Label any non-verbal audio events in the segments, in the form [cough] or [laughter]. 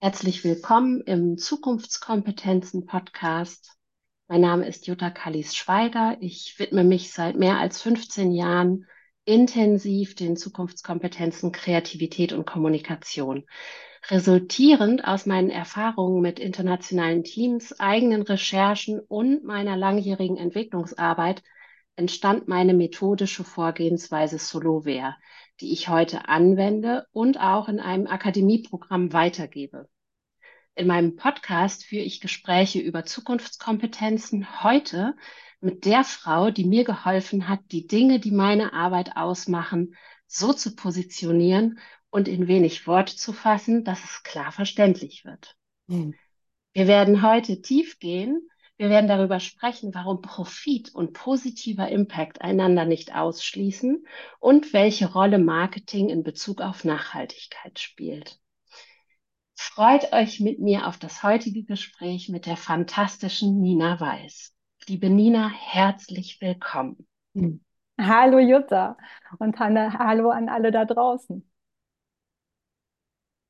Herzlich willkommen im Zukunftskompetenzen-Podcast. Mein Name ist Jutta Kallis-Schweiger. Ich widme mich seit mehr als 15 Jahren intensiv den Zukunftskompetenzen Kreativität und Kommunikation. Resultierend aus meinen Erfahrungen mit internationalen Teams, eigenen Recherchen und meiner langjährigen Entwicklungsarbeit entstand meine methodische Vorgehensweise Solovere, die ich heute anwende und auch in einem Akademieprogramm weitergebe. In meinem Podcast führe ich Gespräche über Zukunftskompetenzen heute mit der Frau, die mir geholfen hat, die Dinge, die meine Arbeit ausmachen, so zu positionieren und in wenig Wort zu fassen, dass es klar verständlich wird. Mhm. Wir werden heute tief gehen wir werden darüber sprechen, warum Profit und positiver Impact einander nicht ausschließen und welche Rolle Marketing in Bezug auf Nachhaltigkeit spielt. Freut euch mit mir auf das heutige Gespräch mit der fantastischen Nina Weiß. Liebe Nina, herzlich willkommen. Hallo Jutta und hallo an alle da draußen.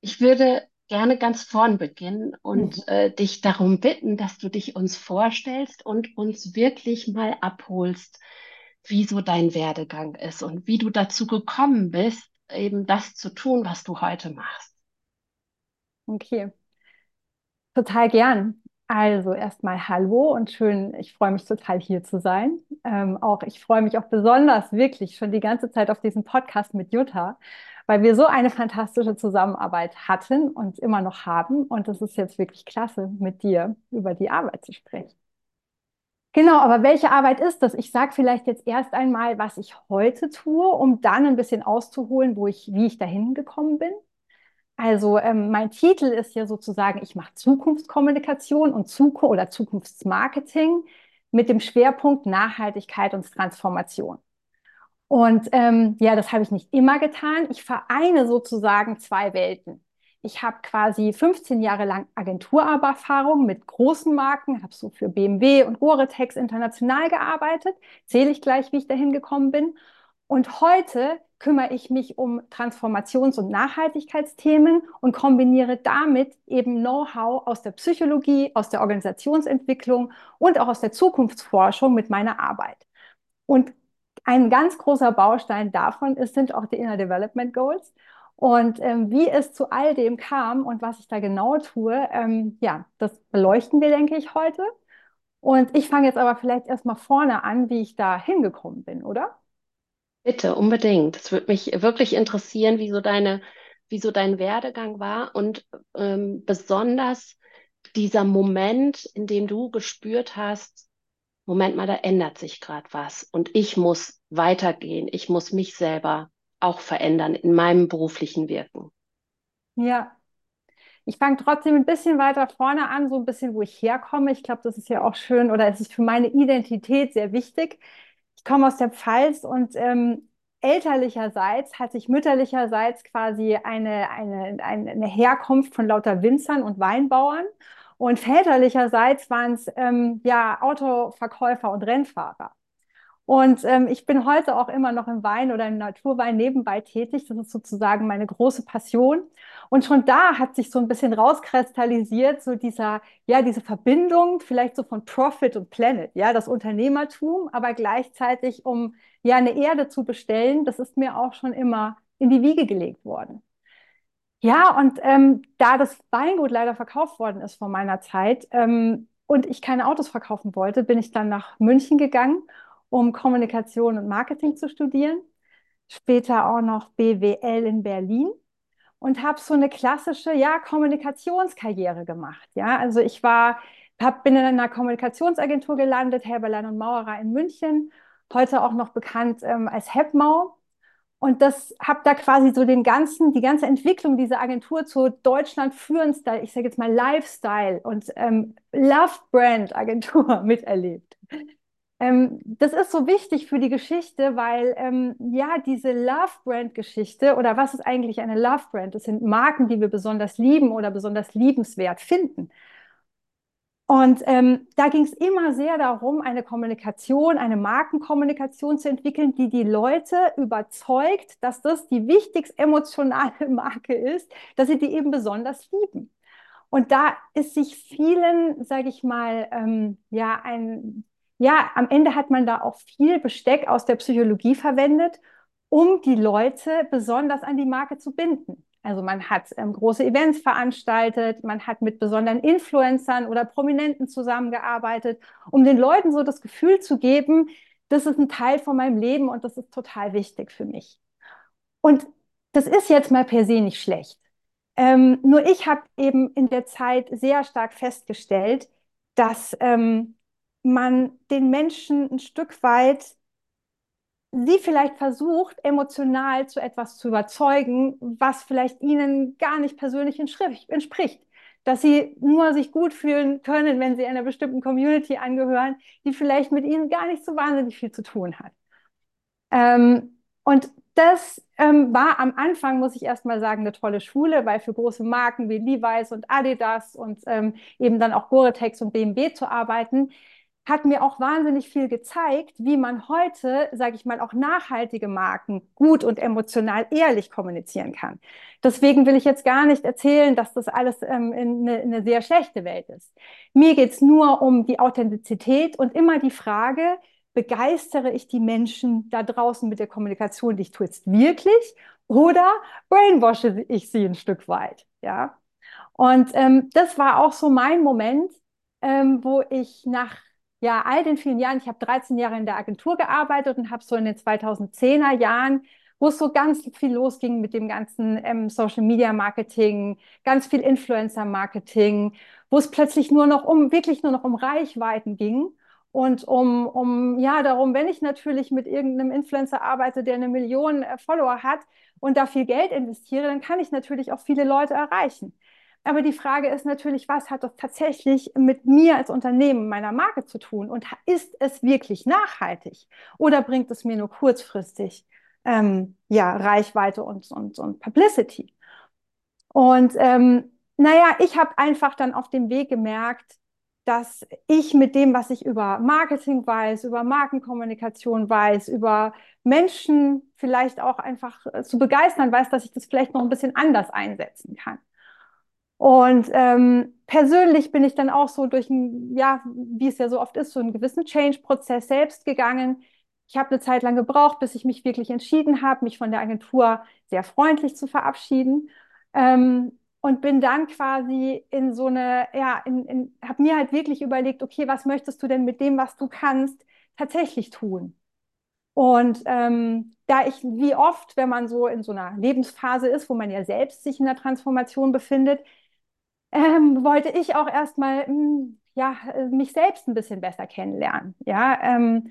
Ich würde gerne ganz vorn beginnen und mhm. äh, dich darum bitten, dass du dich uns vorstellst und uns wirklich mal abholst, wie so dein Werdegang ist und wie du dazu gekommen bist, eben das zu tun, was du heute machst. Okay, total gern. Also erstmal Hallo und schön, ich freue mich total hier zu sein. Ähm, auch ich freue mich auch besonders wirklich schon die ganze Zeit auf diesen Podcast mit Jutta, weil wir so eine fantastische Zusammenarbeit hatten und immer noch haben. Und es ist jetzt wirklich klasse, mit dir über die Arbeit zu sprechen. Genau, aber welche Arbeit ist das? Ich sage vielleicht jetzt erst einmal, was ich heute tue, um dann ein bisschen auszuholen, wo ich, wie ich dahin gekommen bin. Also ähm, mein Titel ist ja sozusagen, ich mache Zukunftskommunikation und Zuku oder Zukunftsmarketing mit dem Schwerpunkt Nachhaltigkeit und Transformation. Und ähm, ja, das habe ich nicht immer getan. Ich vereine sozusagen zwei Welten. Ich habe quasi 15 Jahre lang Agenturerfahrung mit großen Marken, habe so für BMW und Gore-Tex international gearbeitet. Zähle ich gleich, wie ich dahin gekommen bin. Und heute kümmere ich mich um Transformations- und Nachhaltigkeitsthemen und kombiniere damit eben Know-how aus der Psychologie, aus der Organisationsentwicklung und auch aus der Zukunftsforschung mit meiner Arbeit. Und ein ganz großer Baustein davon ist, sind auch die Inner Development Goals. Und ähm, wie es zu all dem kam und was ich da genau tue, ähm, ja, das beleuchten wir, denke ich, heute. Und ich fange jetzt aber vielleicht erstmal vorne an, wie ich da hingekommen bin, oder? Bitte, unbedingt. Es würde mich wirklich interessieren, wie so deine, wie so dein Werdegang war und ähm, besonders dieser Moment, in dem du gespürt hast, Moment mal, da ändert sich gerade was und ich muss weitergehen, ich muss mich selber auch verändern in meinem beruflichen Wirken. Ja, ich fange trotzdem ein bisschen weiter vorne an, so ein bisschen, wo ich herkomme. Ich glaube, das ist ja auch schön oder es ist für meine Identität sehr wichtig. Komme aus der Pfalz und ähm, elterlicherseits hatte ich mütterlicherseits quasi eine, eine, eine Herkunft von lauter Winzern und Weinbauern. Und väterlicherseits waren es ähm, ja Autoverkäufer und Rennfahrer. Und ähm, ich bin heute auch immer noch im Wein oder im Naturwein nebenbei tätig. Das ist sozusagen meine große Passion. Und schon da hat sich so ein bisschen rauskristallisiert, so dieser, ja, diese Verbindung vielleicht so von Profit und Planet, ja, das Unternehmertum, aber gleichzeitig, um ja eine Erde zu bestellen, das ist mir auch schon immer in die Wiege gelegt worden. Ja, und ähm, da das Weingut leider verkauft worden ist vor meiner Zeit ähm, und ich keine Autos verkaufen wollte, bin ich dann nach München gegangen, um Kommunikation und Marketing zu studieren. Später auch noch BWL in Berlin und habe so eine klassische ja, Kommunikationskarriere gemacht. Ja, also ich war, hab, bin in einer Kommunikationsagentur gelandet, Helberlein und Maurer in München, heute auch noch bekannt ähm, als Hebmau und das habe da quasi so den ganzen, die ganze Entwicklung dieser Agentur zur Deutschland führendsten, ich sage jetzt mal Lifestyle und ähm, Love Brand Agentur [laughs] miterlebt. Ähm, das ist so wichtig für die Geschichte, weil ähm, ja diese Love Brand Geschichte oder was ist eigentlich eine Love Brand? Das sind Marken, die wir besonders lieben oder besonders liebenswert finden. Und ähm, da ging es immer sehr darum, eine Kommunikation, eine Markenkommunikation zu entwickeln, die die Leute überzeugt, dass das die wichtigst emotionale [laughs] Marke ist, dass sie die eben besonders lieben. Und da ist sich vielen, sage ich mal, ähm, ja, ein, ja, am Ende hat man da auch viel Besteck aus der Psychologie verwendet, um die Leute besonders an die Marke zu binden. Also man hat ähm, große Events veranstaltet, man hat mit besonderen Influencern oder Prominenten zusammengearbeitet, um den Leuten so das Gefühl zu geben, das ist ein Teil von meinem Leben und das ist total wichtig für mich. Und das ist jetzt mal per se nicht schlecht. Ähm, nur ich habe eben in der Zeit sehr stark festgestellt, dass ähm, man den Menschen ein Stück weit sie vielleicht versucht, emotional zu etwas zu überzeugen, was vielleicht ihnen gar nicht persönlich entspricht. Dass sie nur sich gut fühlen können, wenn sie einer bestimmten Community angehören, die vielleicht mit ihnen gar nicht so wahnsinnig viel zu tun hat. Ähm, und das ähm, war am Anfang, muss ich erst mal sagen, eine tolle Schule, weil für große Marken wie Levi's und Adidas und ähm, eben dann auch Gore-Tex und BMW zu arbeiten, hat mir auch wahnsinnig viel gezeigt, wie man heute, sage ich mal, auch nachhaltige Marken gut und emotional ehrlich kommunizieren kann. Deswegen will ich jetzt gar nicht erzählen, dass das alles ähm, eine, eine sehr schlechte Welt ist. Mir geht es nur um die Authentizität und immer die Frage, begeistere ich die Menschen da draußen mit der Kommunikation, die ich tue jetzt wirklich, oder brainwashe ich sie ein Stück weit, ja? Und ähm, das war auch so mein Moment, ähm, wo ich nach ja, all den vielen Jahren, ich habe 13 Jahre in der Agentur gearbeitet und habe so in den 2010er Jahren, wo es so ganz viel losging mit dem ganzen ähm, Social Media Marketing, ganz viel Influencer Marketing, wo es plötzlich nur noch um, wirklich nur noch um Reichweiten ging und um, um, ja, darum, wenn ich natürlich mit irgendeinem Influencer arbeite, der eine Million äh, Follower hat und da viel Geld investiere, dann kann ich natürlich auch viele Leute erreichen. Aber die Frage ist natürlich, was hat das tatsächlich mit mir als Unternehmen, meiner Marke zu tun? Und ist es wirklich nachhaltig? Oder bringt es mir nur kurzfristig ähm, ja, Reichweite und, und, und Publicity? Und ähm, naja, ich habe einfach dann auf dem Weg gemerkt, dass ich mit dem, was ich über Marketing weiß, über Markenkommunikation weiß, über Menschen vielleicht auch einfach äh, zu begeistern weiß, dass ich das vielleicht noch ein bisschen anders einsetzen kann. Und ähm, persönlich bin ich dann auch so durch ein, ja, wie es ja so oft ist, so einen gewissen Change-Prozess selbst gegangen. Ich habe eine Zeit lang gebraucht, bis ich mich wirklich entschieden habe, mich von der Agentur sehr freundlich zu verabschieden. Ähm, und bin dann quasi in so eine, ja, in, in, habe mir halt wirklich überlegt, okay, was möchtest du denn mit dem, was du kannst, tatsächlich tun? Und ähm, da ich, wie oft, wenn man so in so einer Lebensphase ist, wo man ja selbst sich in der Transformation befindet, ähm, wollte ich auch erstmal hm, ja, mich selbst ein bisschen besser kennenlernen. Ja, ähm,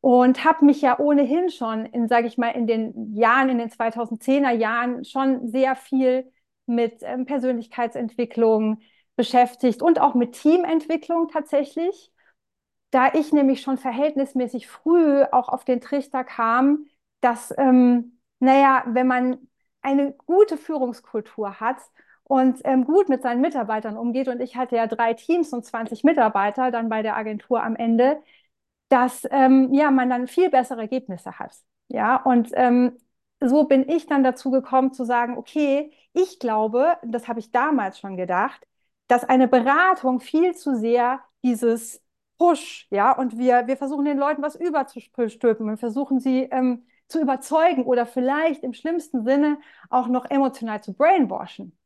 und habe mich ja ohnehin schon in, sage ich mal, in den Jahren, in den 2010er Jahren schon sehr viel mit ähm, Persönlichkeitsentwicklung beschäftigt und auch mit Teamentwicklung tatsächlich. Da ich nämlich schon verhältnismäßig früh auch auf den Trichter kam, dass, ähm, naja, wenn man eine gute Führungskultur hat und ähm, gut mit seinen Mitarbeitern umgeht. Und ich hatte ja drei Teams und 20 Mitarbeiter dann bei der Agentur am Ende, dass ähm, ja, man dann viel bessere Ergebnisse hat. Ja, und ähm, so bin ich dann dazu gekommen zu sagen, okay, ich glaube, das habe ich damals schon gedacht, dass eine Beratung viel zu sehr dieses Push, ja, und wir, wir versuchen den Leuten was überzustülpen und versuchen sie ähm, zu überzeugen oder vielleicht im schlimmsten Sinne auch noch emotional zu brainwashen.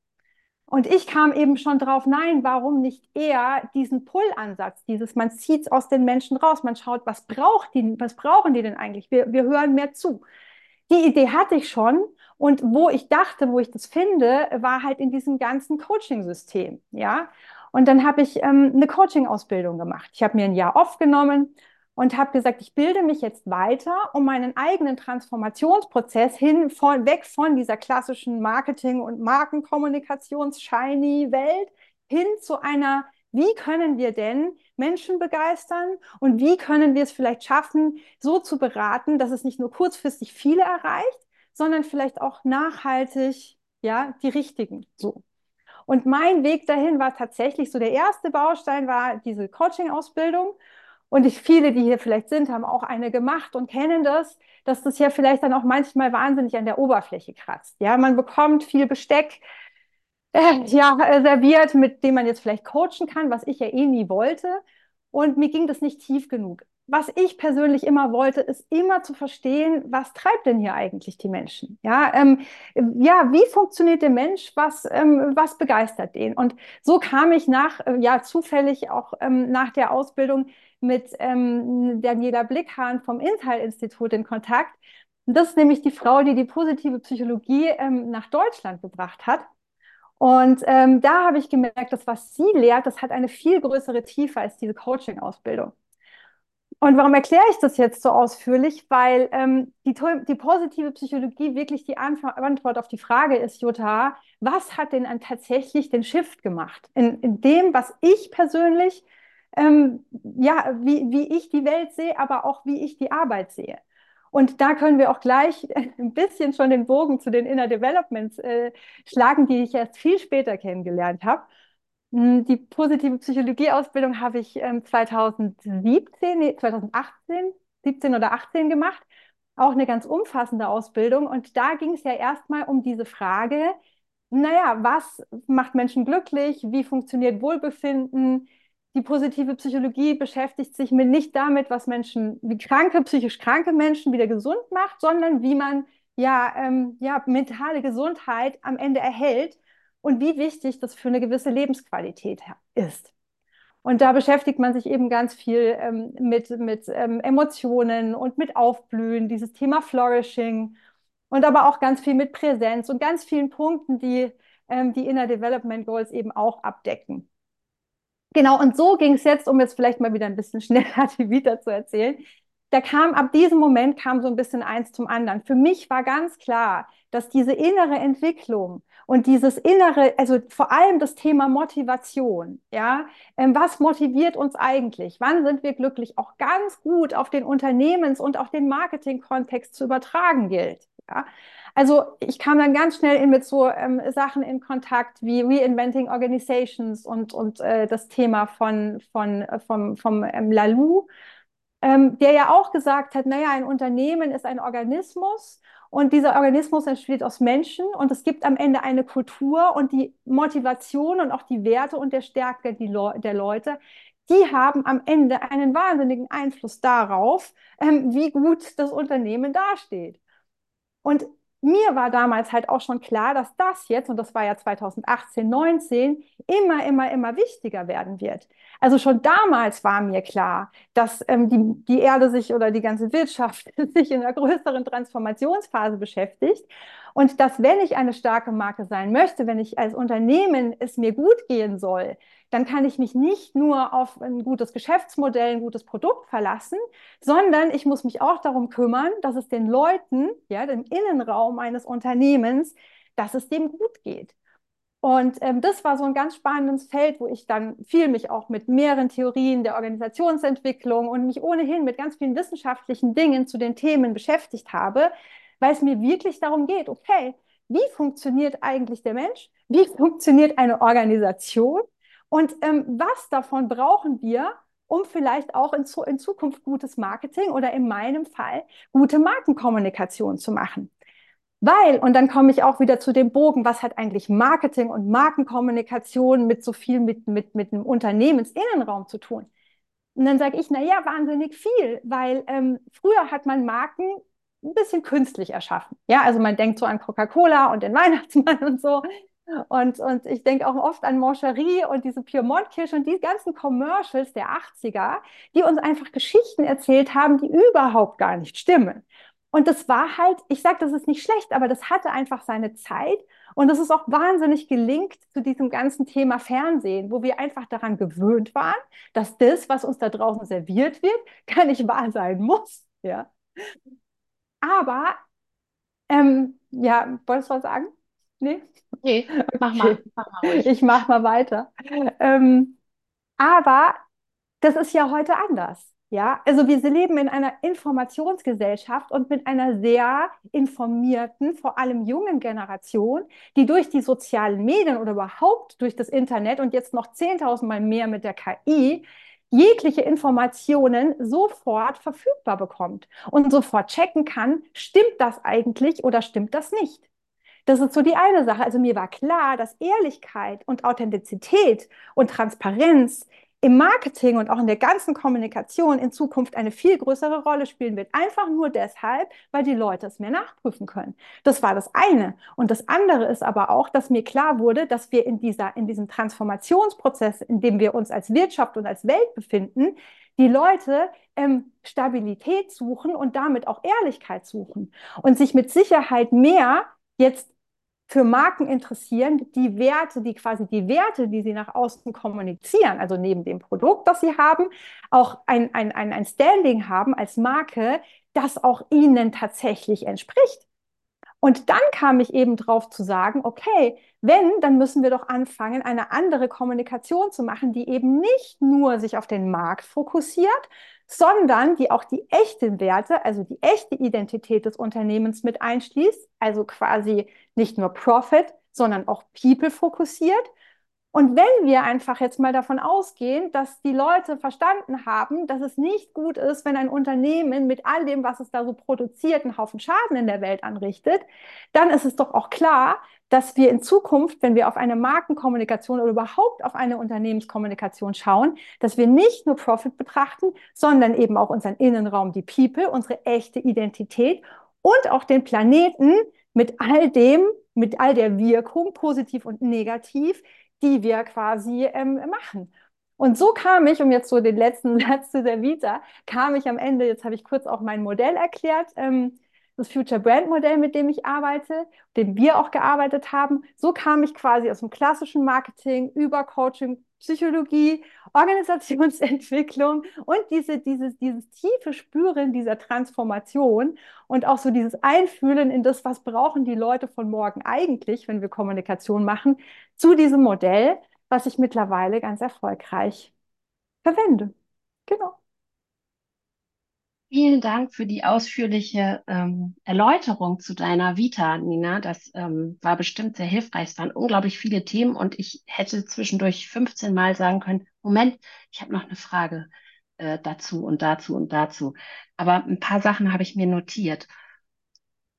Und ich kam eben schon drauf, nein, warum nicht eher diesen Pull-Ansatz, dieses, man zieht es aus den Menschen raus, man schaut, was braucht die, was brauchen die denn eigentlich? Wir, wir hören mehr zu. Die Idee hatte ich schon und wo ich dachte, wo ich das finde, war halt in diesem ganzen Coaching-System, ja. Und dann habe ich ähm, eine Coaching-Ausbildung gemacht. Ich habe mir ein Jahr aufgenommen und habe gesagt, ich bilde mich jetzt weiter, um meinen eigenen Transformationsprozess hin von, weg von dieser klassischen Marketing- und Markenkommunikations-Shiny-Welt hin zu einer, wie können wir denn Menschen begeistern und wie können wir es vielleicht schaffen, so zu beraten, dass es nicht nur kurzfristig viele erreicht, sondern vielleicht auch nachhaltig, ja, die richtigen, so. Und mein Weg dahin war tatsächlich so, der erste Baustein war diese Coaching-Ausbildung. Und ich, viele, die hier vielleicht sind, haben auch eine gemacht und kennen das, dass das ja vielleicht dann auch manchmal wahnsinnig an der Oberfläche kratzt. Ja, man bekommt viel Besteck. äh, ja, äh, serviert, mit dem man jetzt vielleicht coachen kann, was ich ja eh nie wollte. Und mir ging das nicht tief genug. Was ich persönlich immer wollte, ist immer zu verstehen, was treibt denn hier eigentlich die Menschen? Ja, ähm, ja wie funktioniert der Mensch? Was, ähm, was begeistert den? Und so kam ich nach, äh, ja, zufällig auch ähm, nach der Ausbildung mit ähm, Daniela Blickhahn vom Intel-Institut in Kontakt. Das ist nämlich die Frau, die die positive Psychologie ähm, nach Deutschland gebracht hat. Und ähm, da habe ich gemerkt, dass was sie lehrt, das hat eine viel größere Tiefe als diese Coaching-Ausbildung. Und warum erkläre ich das jetzt so ausführlich? Weil ähm, die, die, positive Psychologie wirklich die Antwort auf die Frage ist, Jutta, was hat denn tatsächlich den Shift gemacht in, in dem, was ich persönlich, ähm, ja, wie, wie ich die Welt sehe, aber auch wie ich die Arbeit sehe. Und da können wir auch gleich [laughs] ein bisschen schon den Bogen zu den Inner Developments äh, schlagen, die ich erst viel später kennengelernt habe. Hm, die positive Psychologie-Ausbildung habe ich ähm, 2017, nee, 2018, 17 oder 18 gemacht. Auch eine ganz umfassende Ausbildung. Und da ging es ja erstmal um diese Frage, naja, was macht Menschen glücklich? Wie funktioniert Wohlbefinden? Die positive Psychologie beschäftigt sich mit nicht damit, was Menschen, wie kranke, psychisch kranke Menschen wieder gesund macht, sondern wie man ja, ähm, ja mentale Gesundheit am Ende erhält und wie wichtig das für eine gewisse Lebensqualität ist. Und da beschäftigt man sich eben ganz viel ähm, mit, mit ähm, Emotionen und mit Aufblühen, dieses Thema Flourishing und aber auch ganz viel mit Präsenz und ganz vielen Punkten, die ähm, die Inner Development Goals eben auch abdecken. Genau, und so ging es jetzt, um jetzt vielleicht mal wieder ein bisschen [laughs] schneller die Vita zu erzählen. Da kam ab diesem Moment kam so ein bisschen eins zum anderen. Für mich war ganz klar, dass diese innere Entwicklung und dieses innere, also vor allem das Thema Motivation, ja, ähm, was motiviert uns eigentlich? Wann sind wir glücklich? Auch ganz gut auf den Unternehmens- und auch den Marketing-Kontext zu übertragen gilt. Ja. Also ich kam dann ganz schnell in, mit so ähm, Sachen in Kontakt wie Reinventing Organizations und, und äh, das Thema von, von, äh, vom, vom ähm, Lalou, ähm, der ja auch gesagt hat, naja, ein Unternehmen ist ein Organismus und dieser Organismus entsteht aus Menschen und es gibt am Ende eine Kultur und die Motivation und auch die Werte und der Stärke Le der Leute, die haben am Ende einen wahnsinnigen Einfluss darauf, ähm, wie gut das Unternehmen dasteht. Und mir war damals halt auch schon klar, dass das jetzt, und das war ja 2018, 19, immer, immer, immer wichtiger werden wird. Also schon damals war mir klar, dass ähm, die, die Erde sich oder die ganze Wirtschaft [laughs] sich in einer größeren Transformationsphase beschäftigt und dass, wenn ich eine starke Marke sein möchte, wenn ich als Unternehmen es mir gut gehen soll, dann kann ich mich nicht nur auf ein gutes Geschäftsmodell, ein gutes Produkt verlassen, sondern ich muss mich auch darum kümmern, dass es den Leuten, ja, dem Innenraum eines Unternehmens, dass es dem gut geht. Und ähm, das war so ein ganz spannendes Feld, wo ich dann viel mich auch mit mehreren Theorien der Organisationsentwicklung und mich ohnehin mit ganz vielen wissenschaftlichen Dingen zu den Themen beschäftigt habe, weil es mir wirklich darum geht, okay, wie funktioniert eigentlich der Mensch? Wie funktioniert eine Organisation? Und ähm, was davon brauchen wir, um vielleicht auch in, in Zukunft gutes Marketing oder in meinem Fall gute Markenkommunikation zu machen? Weil, und dann komme ich auch wieder zu dem Bogen, was hat eigentlich Marketing und Markenkommunikation mit so viel mit, mit, mit einem Unternehmensinnenraum zu tun? Und dann sage ich, na ja, wahnsinnig viel, weil ähm, früher hat man Marken ein bisschen künstlich erschaffen. Ja, also man denkt so an Coca-Cola und den Weihnachtsmann [laughs] und so. Und, und ich denke auch oft an Moncherie und diese Piemont-Kirsche und die ganzen Commercials der 80er, die uns einfach Geschichten erzählt haben, die überhaupt gar nicht stimmen. Und das war halt, ich sage, das ist nicht schlecht, aber das hatte einfach seine Zeit. Und das ist auch wahnsinnig gelingt zu diesem ganzen Thema Fernsehen, wo wir einfach daran gewöhnt waren, dass das, was uns da draußen serviert wird, [laughs] gar nicht wahr sein muss. Ja. Aber, ähm, ja, wolltest du was sagen? Nee? Nee, mach mal, mach mal ruhig. Ich mach mal weiter. Ähm, aber das ist ja heute anders. Ja, also wir leben in einer Informationsgesellschaft und mit einer sehr informierten, vor allem jungen Generation, die durch die sozialen Medien oder überhaupt durch das Internet und jetzt noch 10.000 Mal mehr mit der KI jegliche Informationen sofort verfügbar bekommt und sofort checken kann, stimmt das eigentlich oder stimmt das nicht. Das ist so die eine Sache. Also mir war klar, dass Ehrlichkeit und Authentizität und Transparenz im Marketing und auch in der ganzen Kommunikation in Zukunft eine viel größere Rolle spielen wird. Einfach nur deshalb, weil die Leute es mehr nachprüfen können. Das war das eine. Und das andere ist aber auch, dass mir klar wurde, dass wir in, dieser, in diesem Transformationsprozess, in dem wir uns als Wirtschaft und als Welt befinden, die Leute ähm, Stabilität suchen und damit auch Ehrlichkeit suchen und sich mit Sicherheit mehr jetzt für Marken interessieren, die Werte, die quasi die Werte, die sie nach außen kommunizieren, also neben dem Produkt, das sie haben, auch ein, ein, ein, Standing haben als Marke, das auch ihnen tatsächlich entspricht. Und dann kam ich eben drauf zu sagen, okay, wenn, dann müssen wir doch anfangen, eine andere Kommunikation zu machen, die eben nicht nur sich auf den Markt fokussiert, sondern die auch die echten Werte, also die echte Identität des Unternehmens mit einschließt, also quasi nicht nur Profit, sondern auch People fokussiert und wenn wir einfach jetzt mal davon ausgehen, dass die Leute verstanden haben, dass es nicht gut ist, wenn ein Unternehmen mit all dem, was es da so produziert, einen Haufen Schaden in der Welt anrichtet, dann ist es doch auch klar, dass wir in Zukunft, wenn wir auf eine Markenkommunikation oder überhaupt auf eine Unternehmenskommunikation schauen, dass wir nicht nur Profit betrachten, sondern eben auch unseren Innenraum, die People, unsere echte Identität und auch den Planeten mit all dem, mit all der Wirkung, positiv und negativ, die wir quasi ähm, machen. Und so kam ich, um jetzt so den letzten [laughs] Satz zu der Vita, kam ich am Ende, jetzt habe ich kurz auch mein Modell erklärt, ähm, das Future Brand Modell, mit dem ich arbeite, dem wir auch gearbeitet haben. So kam ich quasi aus dem klassischen Marketing über Coaching, Psychologie, Organisationsentwicklung und diese, dieses, dieses tiefe Spüren dieser Transformation und auch so dieses Einfühlen in das, was brauchen die Leute von morgen eigentlich, wenn wir Kommunikation machen, zu diesem Modell, was ich mittlerweile ganz erfolgreich verwende. Genau. Vielen Dank für die ausführliche ähm, Erläuterung zu deiner Vita, Nina. Das ähm, war bestimmt sehr hilfreich. Es waren unglaublich viele Themen und ich hätte zwischendurch 15 Mal sagen können, Moment, ich habe noch eine Frage äh, dazu und dazu und dazu. Aber ein paar Sachen habe ich mir notiert.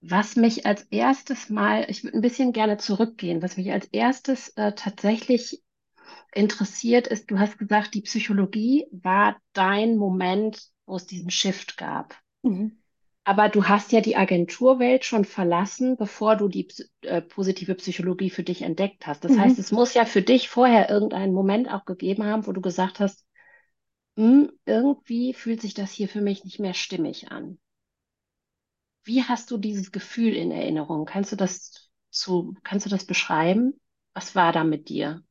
Was mich als erstes Mal, ich würde ein bisschen gerne zurückgehen, was mich als erstes äh, tatsächlich interessiert ist, du hast gesagt, die Psychologie war dein Moment, wo es diesen Shift gab. Mhm. Aber du hast ja die Agenturwelt schon verlassen, bevor du die äh, positive Psychologie für dich entdeckt hast. Das mhm. heißt, es muss ja für dich vorher irgendeinen Moment auch gegeben haben, wo du gesagt hast, hm, irgendwie fühlt sich das hier für mich nicht mehr stimmig an. Wie hast du dieses Gefühl in Erinnerung? Kannst du das zu, kannst du das beschreiben? Was war da mit dir?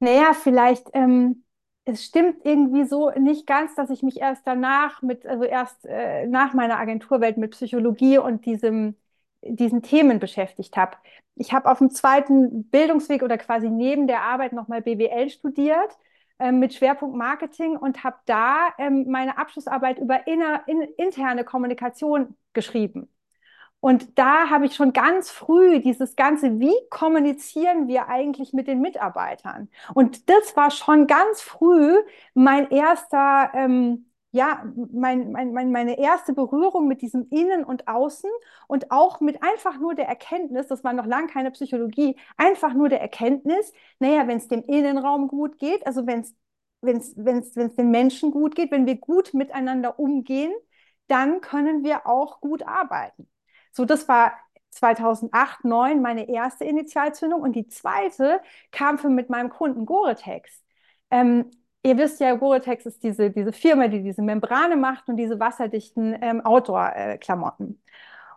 Naja, vielleicht, ähm, es stimmt irgendwie so nicht ganz, dass ich mich erst danach mit, also erst äh, nach meiner Agenturwelt mit Psychologie und diesem, diesen Themen beschäftigt habe. Ich habe auf dem zweiten Bildungsweg oder quasi neben der Arbeit nochmal BWL studiert äh, mit Schwerpunkt Marketing und habe da ähm, meine Abschlussarbeit über inner, in, interne Kommunikation geschrieben. Und da habe ich schon ganz früh dieses Ganze, wie kommunizieren wir eigentlich mit den Mitarbeitern? Und das war schon ganz früh mein erster, ähm, ja, mein, mein, mein, meine erste Berührung mit diesem Innen und Außen und auch mit einfach nur der Erkenntnis, das war noch lange keine Psychologie, einfach nur der Erkenntnis, naja, wenn es dem Innenraum gut geht, also wenn es wenn es den Menschen gut geht, wenn wir gut miteinander umgehen, dann können wir auch gut arbeiten. So, das war 2008, 2009 meine erste Initialzündung und die zweite kam für mit meinem Kunden Goretex. Ähm, ihr wisst ja, Goretex ist diese, diese Firma, die diese Membrane macht und diese wasserdichten ähm, Outdoor-Klamotten.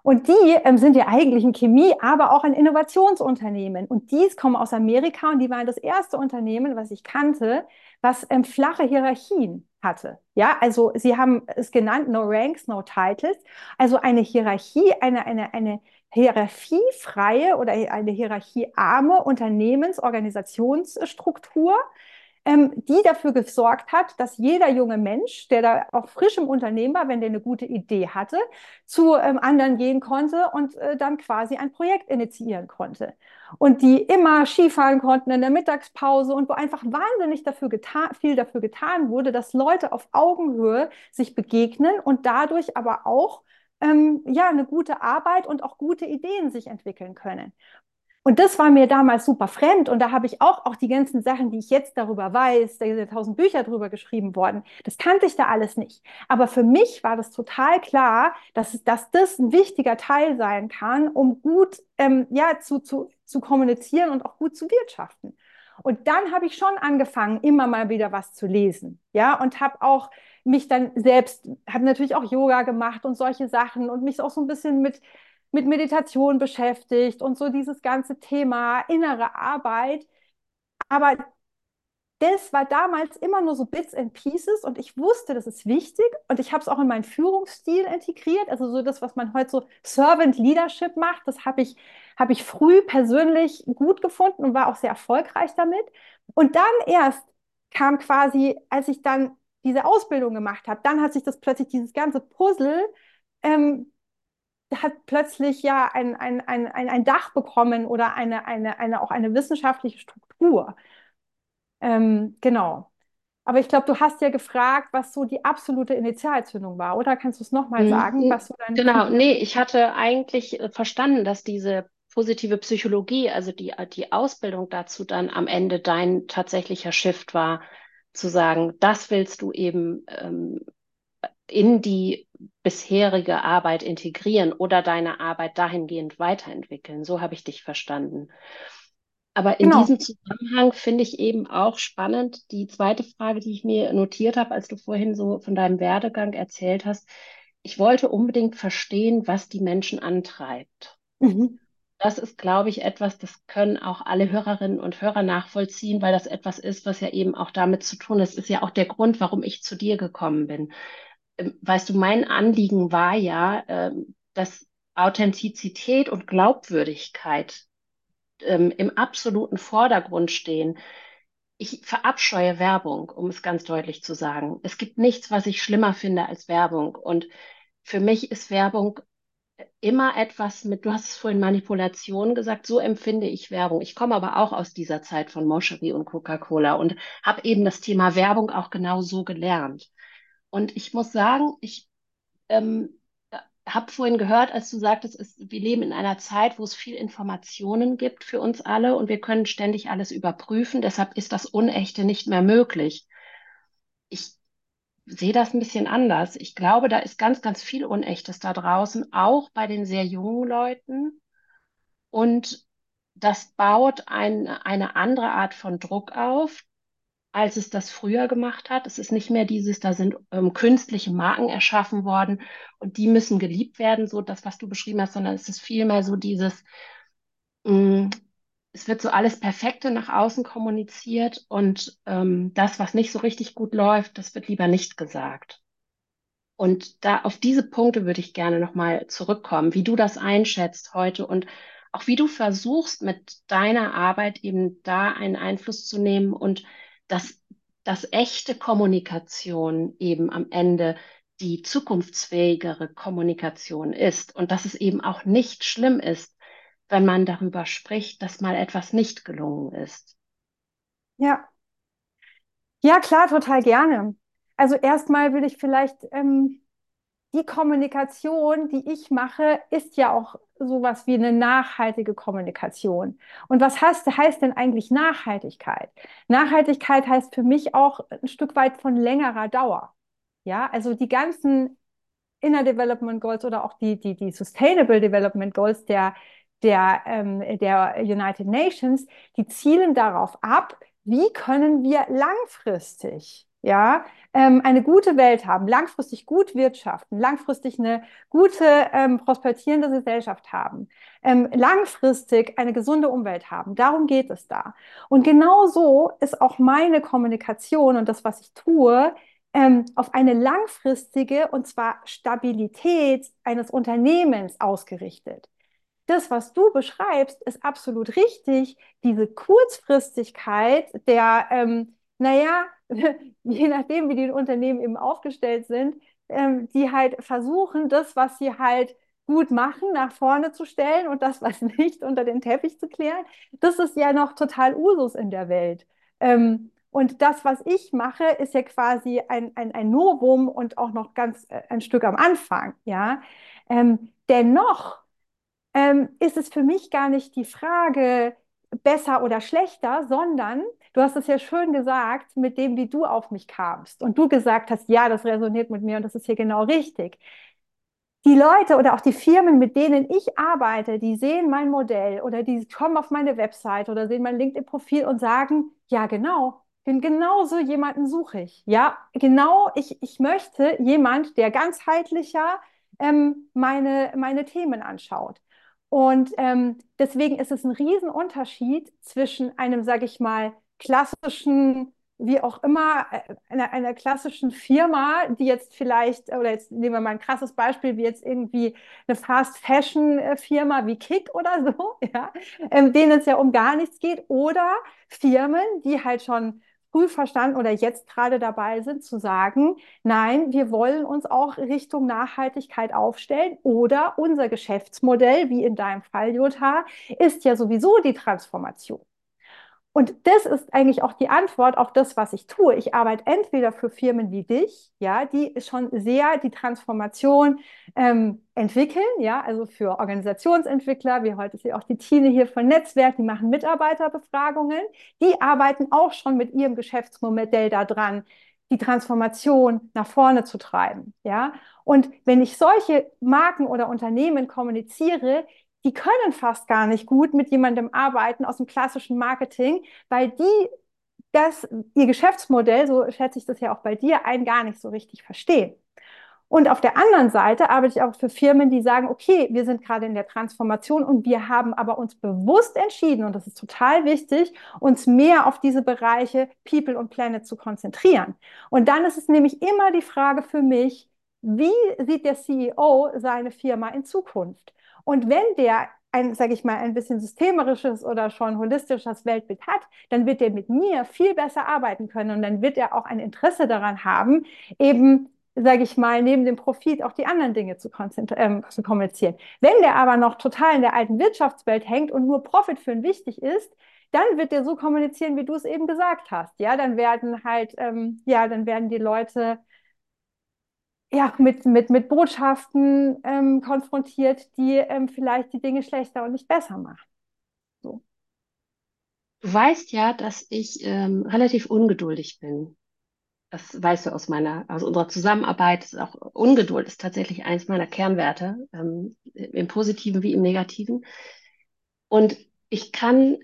Und die ähm, sind ja eigentlich ein Chemie, aber auch ein Innovationsunternehmen. Und die kommen aus Amerika und die waren das erste Unternehmen, was ich kannte, was ähm, flache Hierarchien hatte. Ja, also sie haben es genannt, no ranks, no titles. Also eine Hierarchie, eine, eine, eine hierarchiefreie oder eine hierarchiearme Unternehmensorganisationsstruktur, ähm, die dafür gesorgt hat, dass jeder junge Mensch, der da auch frisch im Unternehmen war, wenn der eine gute Idee hatte, zu ähm, anderen gehen konnte und äh, dann quasi ein Projekt initiieren konnte. Und die immer Skifahren konnten in der Mittagspause und wo einfach wahnsinnig dafür getan, viel dafür getan wurde, dass Leute auf Augenhöhe sich begegnen und dadurch aber auch ähm, ja eine gute Arbeit und auch gute Ideen sich entwickeln können. Und das war mir damals super fremd. Und da habe ich auch, auch die ganzen Sachen, die ich jetzt darüber weiß, da sind tausend Bücher drüber geschrieben worden, das kannte ich da alles nicht. Aber für mich war das total klar, dass, dass das ein wichtiger Teil sein kann, um gut ähm, ja, zu, zu, zu kommunizieren und auch gut zu wirtschaften. Und dann habe ich schon angefangen, immer mal wieder was zu lesen. Ja, und habe auch mich dann selbst, habe natürlich auch Yoga gemacht und solche Sachen und mich auch so ein bisschen mit mit Meditation beschäftigt und so dieses ganze Thema innere Arbeit. Aber das war damals immer nur so Bits and Pieces und ich wusste, das ist wichtig und ich habe es auch in meinen Führungsstil integriert. Also so das, was man heute so Servant Leadership macht, das habe ich, hab ich früh persönlich gut gefunden und war auch sehr erfolgreich damit. Und dann erst kam quasi, als ich dann diese Ausbildung gemacht habe, dann hat sich das plötzlich dieses ganze Puzzle ähm, hat plötzlich ja ein, ein, ein, ein, Dach bekommen oder eine, eine, eine, auch eine wissenschaftliche Struktur. Ähm, genau. Aber ich glaube, du hast ja gefragt, was so die absolute Initialzündung war, oder? Kannst du es nochmal mhm. sagen, was so dein Genau, nee, ich hatte eigentlich äh, verstanden, dass diese positive Psychologie, also die, die Ausbildung dazu dann am Ende dein tatsächlicher Shift war, zu sagen, das willst du eben ähm, in die bisherige Arbeit integrieren oder deine Arbeit dahingehend weiterentwickeln. So habe ich dich verstanden. Aber in genau. diesem Zusammenhang finde ich eben auch spannend die zweite Frage, die ich mir notiert habe, als du vorhin so von deinem Werdegang erzählt hast. Ich wollte unbedingt verstehen, was die Menschen antreibt. Mhm. Das ist, glaube ich, etwas, das können auch alle Hörerinnen und Hörer nachvollziehen, weil das etwas ist, was ja eben auch damit zu tun ist. Das ist ja auch der Grund, warum ich zu dir gekommen bin. Weißt du, mein Anliegen war ja, ähm, dass Authentizität und Glaubwürdigkeit ähm, im absoluten Vordergrund stehen. Ich verabscheue Werbung, um es ganz deutlich zu sagen. Es gibt nichts, was ich schlimmer finde als Werbung. Und für mich ist Werbung immer etwas mit, du hast es vorhin Manipulation gesagt, so empfinde ich Werbung. Ich komme aber auch aus dieser Zeit von Moscherie und Coca-Cola und habe eben das Thema Werbung auch genau so gelernt. Und ich muss sagen, ich ähm, habe vorhin gehört, als du sagtest, es, wir leben in einer Zeit, wo es viel Informationen gibt für uns alle und wir können ständig alles überprüfen. Deshalb ist das Unechte nicht mehr möglich. Ich sehe das ein bisschen anders. Ich glaube, da ist ganz, ganz viel Unechtes da draußen, auch bei den sehr jungen Leuten. Und das baut ein, eine andere Art von Druck auf, als es das früher gemacht hat. Es ist nicht mehr dieses, da sind ähm, künstliche Marken erschaffen worden und die müssen geliebt werden, so das, was du beschrieben hast, sondern es ist vielmehr so dieses, mh, mm, es wird so alles Perfekte nach außen kommuniziert und ähm, das, was nicht so richtig gut läuft, das wird lieber nicht gesagt. Und da auf diese Punkte würde ich gerne nochmal zurückkommen, wie du das einschätzt heute und auch wie du versuchst, mit deiner Arbeit eben da einen Einfluss zu nehmen und dass, dass echte Kommunikation eben am Ende die zukunftsfähigere Kommunikation ist und dass es eben auch nicht schlimm ist, wenn man darüber spricht, dass mal etwas nicht gelungen ist. Ja. Ja, klar, total gerne. Also erstmal will ich vielleicht ähm, die Kommunikation, die ich mache, ist ja auch sowas wie eine nachhaltige Kommunikation. Und was heißt, heißt denn eigentlich Nachhaltigkeit? Nachhaltigkeit heißt für mich auch ein Stück weit von längerer Dauer. Ja, also die ganzen Inner Development Goals oder auch die, die, die Sustainable Development Goals der, der, ähm, der United Nations, die zielen darauf ab, wie können wir langfristig ja, ähm, eine gute Welt haben, langfristig gut wirtschaften, langfristig eine gute, ähm, prosperierende Gesellschaft haben, ähm, langfristig eine gesunde Umwelt haben. Darum geht es da. Und genau so ist auch meine Kommunikation und das, was ich tue, ähm, auf eine langfristige und zwar Stabilität eines Unternehmens ausgerichtet das, was du beschreibst, ist absolut richtig. Diese Kurzfristigkeit der, ähm, naja, [laughs] je nachdem, wie die Unternehmen eben aufgestellt sind, ähm, die halt versuchen, das, was sie halt gut machen, nach vorne zu stellen und das, was [laughs] nicht, unter den Teppich zu klären. Das ist ja noch total Usus in der Welt. Ähm, und das, was ich mache, ist ja quasi ein, ein, ein Novum und auch noch ganz äh, ein Stück am Anfang, ja. Ähm, dennoch ähm, ist es für mich gar nicht die Frage besser oder schlechter, sondern du hast es ja schön gesagt, mit dem, wie du auf mich kamst und du gesagt hast, ja, das resoniert mit mir und das ist hier genau richtig die Leute oder auch die Firmen, mit denen ich arbeite, die sehen mein Modell oder die kommen auf meine Website oder sehen mein LinkedIn-Profil und sagen, ja, genau, genau so jemanden suche ich. Ja, genau, ich, ich möchte jemand, der ganzheitlicher ähm, meine, meine Themen anschaut. Und ähm, deswegen ist es ein Riesenunterschied zwischen einem, sage ich mal, klassischen wie auch immer, äh, einer, einer klassischen Firma, die jetzt vielleicht, oder jetzt nehmen wir mal ein krasses Beispiel, wie jetzt irgendwie eine Fast-Fashion-Firma wie Kick oder so, [laughs] ja, ähm, denen es ja um gar nichts geht, oder Firmen, die halt schon früh verstanden oder jetzt gerade dabei sind zu sagen, nein, wir wollen uns auch Richtung Nachhaltigkeit aufstellen oder unser Geschäftsmodell, wie in deinem Fall, Jutta, ist ja sowieso die Transformation. Und das ist eigentlich auch die Antwort auf das, was ich tue. Ich arbeite entweder für Firmen wie dich, ja, die schon sehr die Transformation ähm, entwickeln, ja, also für Organisationsentwickler, wie heute ist ja auch die Tine hier von Netzwerk, die machen Mitarbeiterbefragungen, die arbeiten auch schon mit ihrem Geschäftsmodell daran, die Transformation nach vorne zu treiben, ja. Und wenn ich solche Marken oder Unternehmen kommuniziere, die können fast gar nicht gut mit jemandem arbeiten aus dem klassischen Marketing, weil die das, ihr Geschäftsmodell, so schätze ich das ja auch bei dir ein, gar nicht so richtig verstehen. Und auf der anderen Seite arbeite ich auch für Firmen, die sagen, okay, wir sind gerade in der Transformation und wir haben aber uns bewusst entschieden, und das ist total wichtig, uns mehr auf diese Bereiche People und Planet zu konzentrieren. Und dann ist es nämlich immer die Frage für mich, wie sieht der CEO seine Firma in Zukunft? Und wenn der ein, sage ich mal, ein bisschen systemisches oder schon holistisches Weltbild hat, dann wird er mit mir viel besser arbeiten können und dann wird er auch ein Interesse daran haben, eben sage ich mal, neben dem Profit auch die anderen Dinge zu, ähm, zu kommunizieren. Wenn der aber noch total in der alten Wirtschaftswelt hängt und nur Profit für ihn wichtig ist, dann wird der so kommunizieren, wie du es eben gesagt hast. Ja, dann werden halt, ähm, ja, dann werden die Leute ja, mit, mit, mit Botschaften ähm, konfrontiert, die ähm, vielleicht die Dinge schlechter und nicht besser machen. So. Du weißt ja, dass ich ähm, relativ ungeduldig bin. Das weißt du aus meiner, aus unserer Zusammenarbeit. Ist auch Ungeduld ist tatsächlich eins meiner Kernwerte, ähm, im Positiven wie im Negativen. Und ich kann,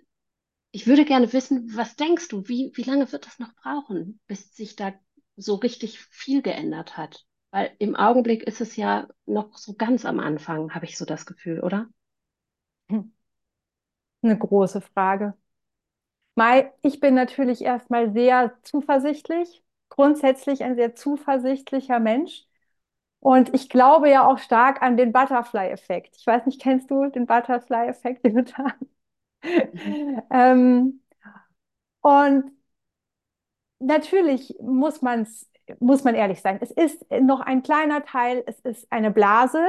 ich würde gerne wissen, was denkst du, wie, wie lange wird das noch brauchen, bis sich da so richtig viel geändert hat? Weil im Augenblick ist es ja noch so ganz am Anfang, habe ich so das Gefühl, oder? Hm. Eine große Frage. Mai, ich bin natürlich erstmal sehr zuversichtlich, grundsätzlich ein sehr zuversichtlicher Mensch. Und ich glaube ja auch stark an den Butterfly-Effekt. Ich weiß nicht, kennst du den Butterfly-Effekt, Jutta? Mhm. [laughs] ähm, und natürlich muss man es muss man ehrlich sein. Es ist noch ein kleiner Teil, es ist eine Blase,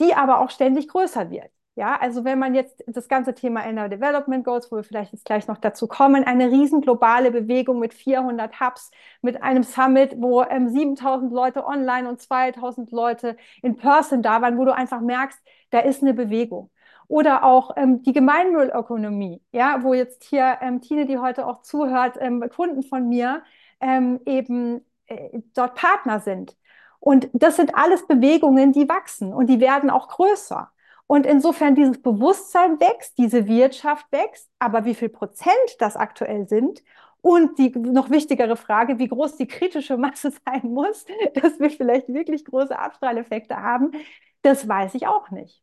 die aber auch ständig größer wird. Ja, also wenn man jetzt das ganze Thema Inner Development Goals, wo wir vielleicht jetzt gleich noch dazu kommen, eine riesen globale Bewegung mit 400 Hubs, mit einem Summit, wo ähm, 7000 Leute online und 2000 Leute in Person da waren, wo du einfach merkst, da ist eine Bewegung. Oder auch ähm, die Gemeinwohlökonomie, ja, wo jetzt hier ähm, Tine, die heute auch zuhört, ähm, Kunden von mir ähm, eben äh, dort Partner sind. Und das sind alles Bewegungen, die wachsen und die werden auch größer. Und insofern dieses Bewusstsein wächst, diese Wirtschaft wächst, aber wie viel Prozent das aktuell sind und die noch wichtigere Frage, wie groß die kritische Masse [laughs] sein muss, dass wir vielleicht wirklich große Abstrahleffekte haben, das weiß ich auch nicht.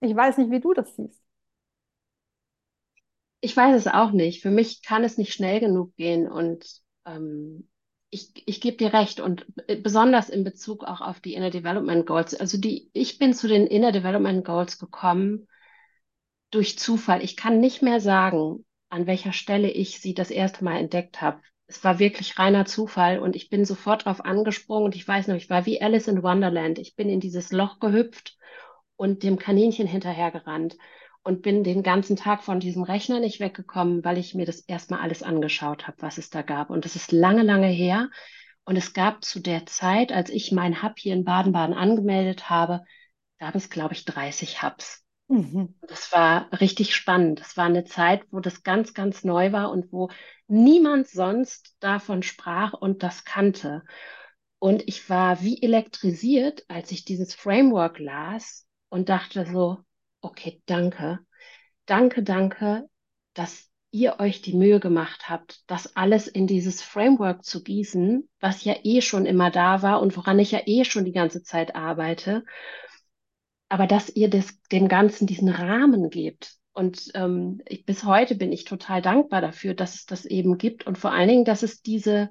Ich weiß nicht, wie du das siehst. Ich weiß es auch nicht. Für mich kann es nicht schnell genug gehen und ähm, ich, ich gebe dir recht und besonders in Bezug auch auf die Inner Development Goals. Also die, ich bin zu den Inner Development Goals gekommen durch Zufall. Ich kann nicht mehr sagen, an welcher Stelle ich sie das erste Mal entdeckt habe. Es war wirklich reiner Zufall und ich bin sofort drauf angesprungen und ich weiß noch, ich war wie Alice in Wonderland. Ich bin in dieses Loch gehüpft und dem Kaninchen hinterhergerannt und bin den ganzen Tag von diesem Rechner nicht weggekommen, weil ich mir das erstmal alles angeschaut habe, was es da gab. Und das ist lange, lange her. Und es gab zu der Zeit, als ich mein Hub hier in Baden-Baden angemeldet habe, gab es, glaube ich, 30 Hubs. Mhm. Das war richtig spannend. Das war eine Zeit, wo das ganz, ganz neu war und wo niemand sonst davon sprach und das kannte. Und ich war wie elektrisiert, als ich dieses Framework las und dachte so, okay, danke, danke, danke, dass ihr euch die Mühe gemacht habt, das alles in dieses Framework zu gießen, was ja eh schon immer da war und woran ich ja eh schon die ganze Zeit arbeite. Aber dass ihr das, dem Ganzen diesen Rahmen gebt. Und ähm, ich, bis heute bin ich total dankbar dafür, dass es das eben gibt und vor allen Dingen, dass es diese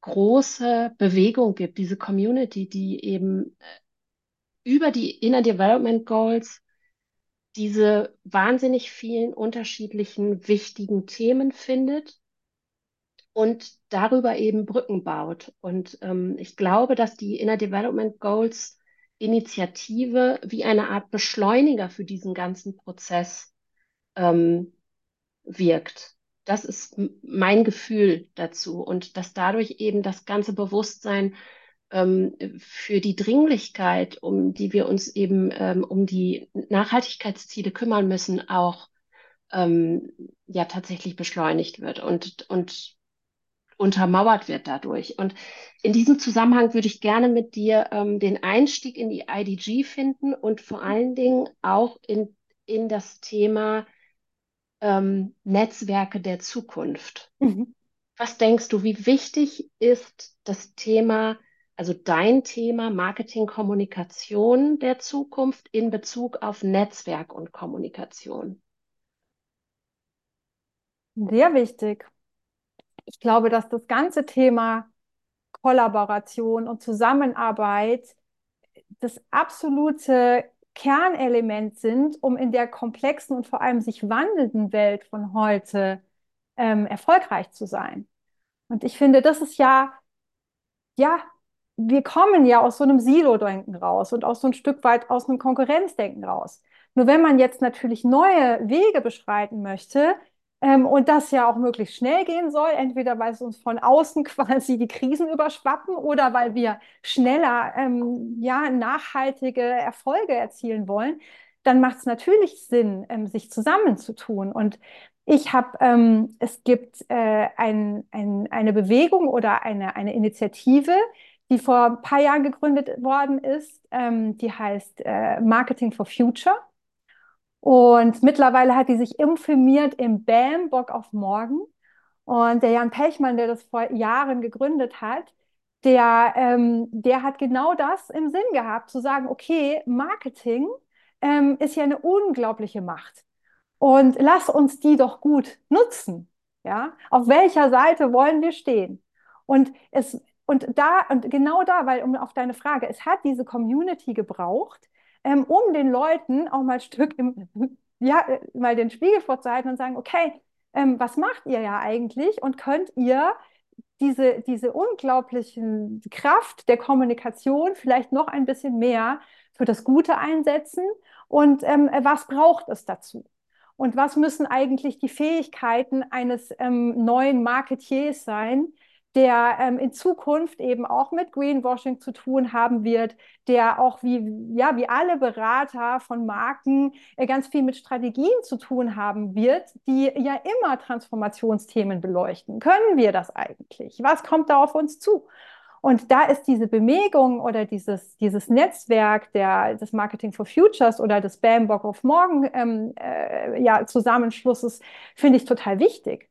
große Bewegung gibt, diese Community, die eben äh, über die Inner Development Goals diese wahnsinnig vielen unterschiedlichen wichtigen Themen findet und darüber eben Brücken baut. Und ähm, ich glaube, dass die Inner Development Goals Initiative wie eine Art Beschleuniger für diesen ganzen Prozess ähm, wirkt. Das ist mein Gefühl dazu und dass dadurch eben das ganze Bewusstsein für die Dringlichkeit, um die wir uns eben ähm, um die Nachhaltigkeitsziele kümmern müssen, auch ähm, ja tatsächlich beschleunigt wird und, und untermauert wird dadurch. Und in diesem Zusammenhang würde ich gerne mit dir ähm, den Einstieg in die IDG finden und vor allen Dingen auch in, in das Thema ähm, Netzwerke der Zukunft. Mhm. Was denkst du, wie wichtig ist das Thema also dein Thema Marketing, Kommunikation der Zukunft in Bezug auf Netzwerk und Kommunikation? Sehr wichtig. Ich glaube, dass das ganze Thema Kollaboration und Zusammenarbeit das absolute Kernelement sind, um in der komplexen und vor allem sich wandelnden Welt von heute ähm, erfolgreich zu sein. Und ich finde, das ist ja, ja, wir kommen ja aus so einem Silo-Denken raus und aus so ein Stück weit aus einem Konkurrenzdenken raus. Nur wenn man jetzt natürlich neue Wege beschreiten möchte, ähm, und das ja auch möglichst schnell gehen soll, entweder weil es uns von außen [laughs] quasi die Krisen überschwappen oder weil wir schneller ähm, ja, nachhaltige Erfolge erzielen wollen, dann macht es natürlich Sinn, ähm, sich zusammenzutun. Und ich habe, ähm, es gibt äh, ein, ein, eine Bewegung oder eine, eine Initiative, die vor ein paar Jahren gegründet worden ist. Ähm, die heißt äh, Marketing for Future. Und mittlerweile hat die sich infirmiert im BAM, Bock auf Morgen. Und der Jan Pechmann, der das vor Jahren gegründet hat, der, ähm, der hat genau das im Sinn gehabt, zu sagen, okay, Marketing ähm, ist ja eine unglaubliche Macht. Und lass uns die doch gut nutzen. Ja? Auf welcher Seite wollen wir stehen? Und es, und da, und genau da, weil um auf deine Frage, es hat diese Community gebraucht, ähm, um den Leuten auch mal Stück im, [laughs] ja, mal den Spiegel vorzuhalten und sagen, okay, ähm, was macht ihr ja eigentlich und könnt ihr diese, diese unglaublichen Kraft der Kommunikation vielleicht noch ein bisschen mehr für das Gute einsetzen und ähm, was braucht es dazu? Und was müssen eigentlich die Fähigkeiten eines ähm, neuen Marketiers sein, der ähm, in Zukunft eben auch mit Greenwashing zu tun haben wird, der auch wie, ja, wie alle Berater von Marken äh, ganz viel mit Strategien zu tun haben wird, die ja immer Transformationsthemen beleuchten. Können wir das eigentlich? Was kommt da auf uns zu? Und da ist diese Bewegung oder dieses, dieses Netzwerk der, des Marketing for Futures oder des Bambock of Morgen ähm, äh, ja, Zusammenschlusses, finde ich total wichtig.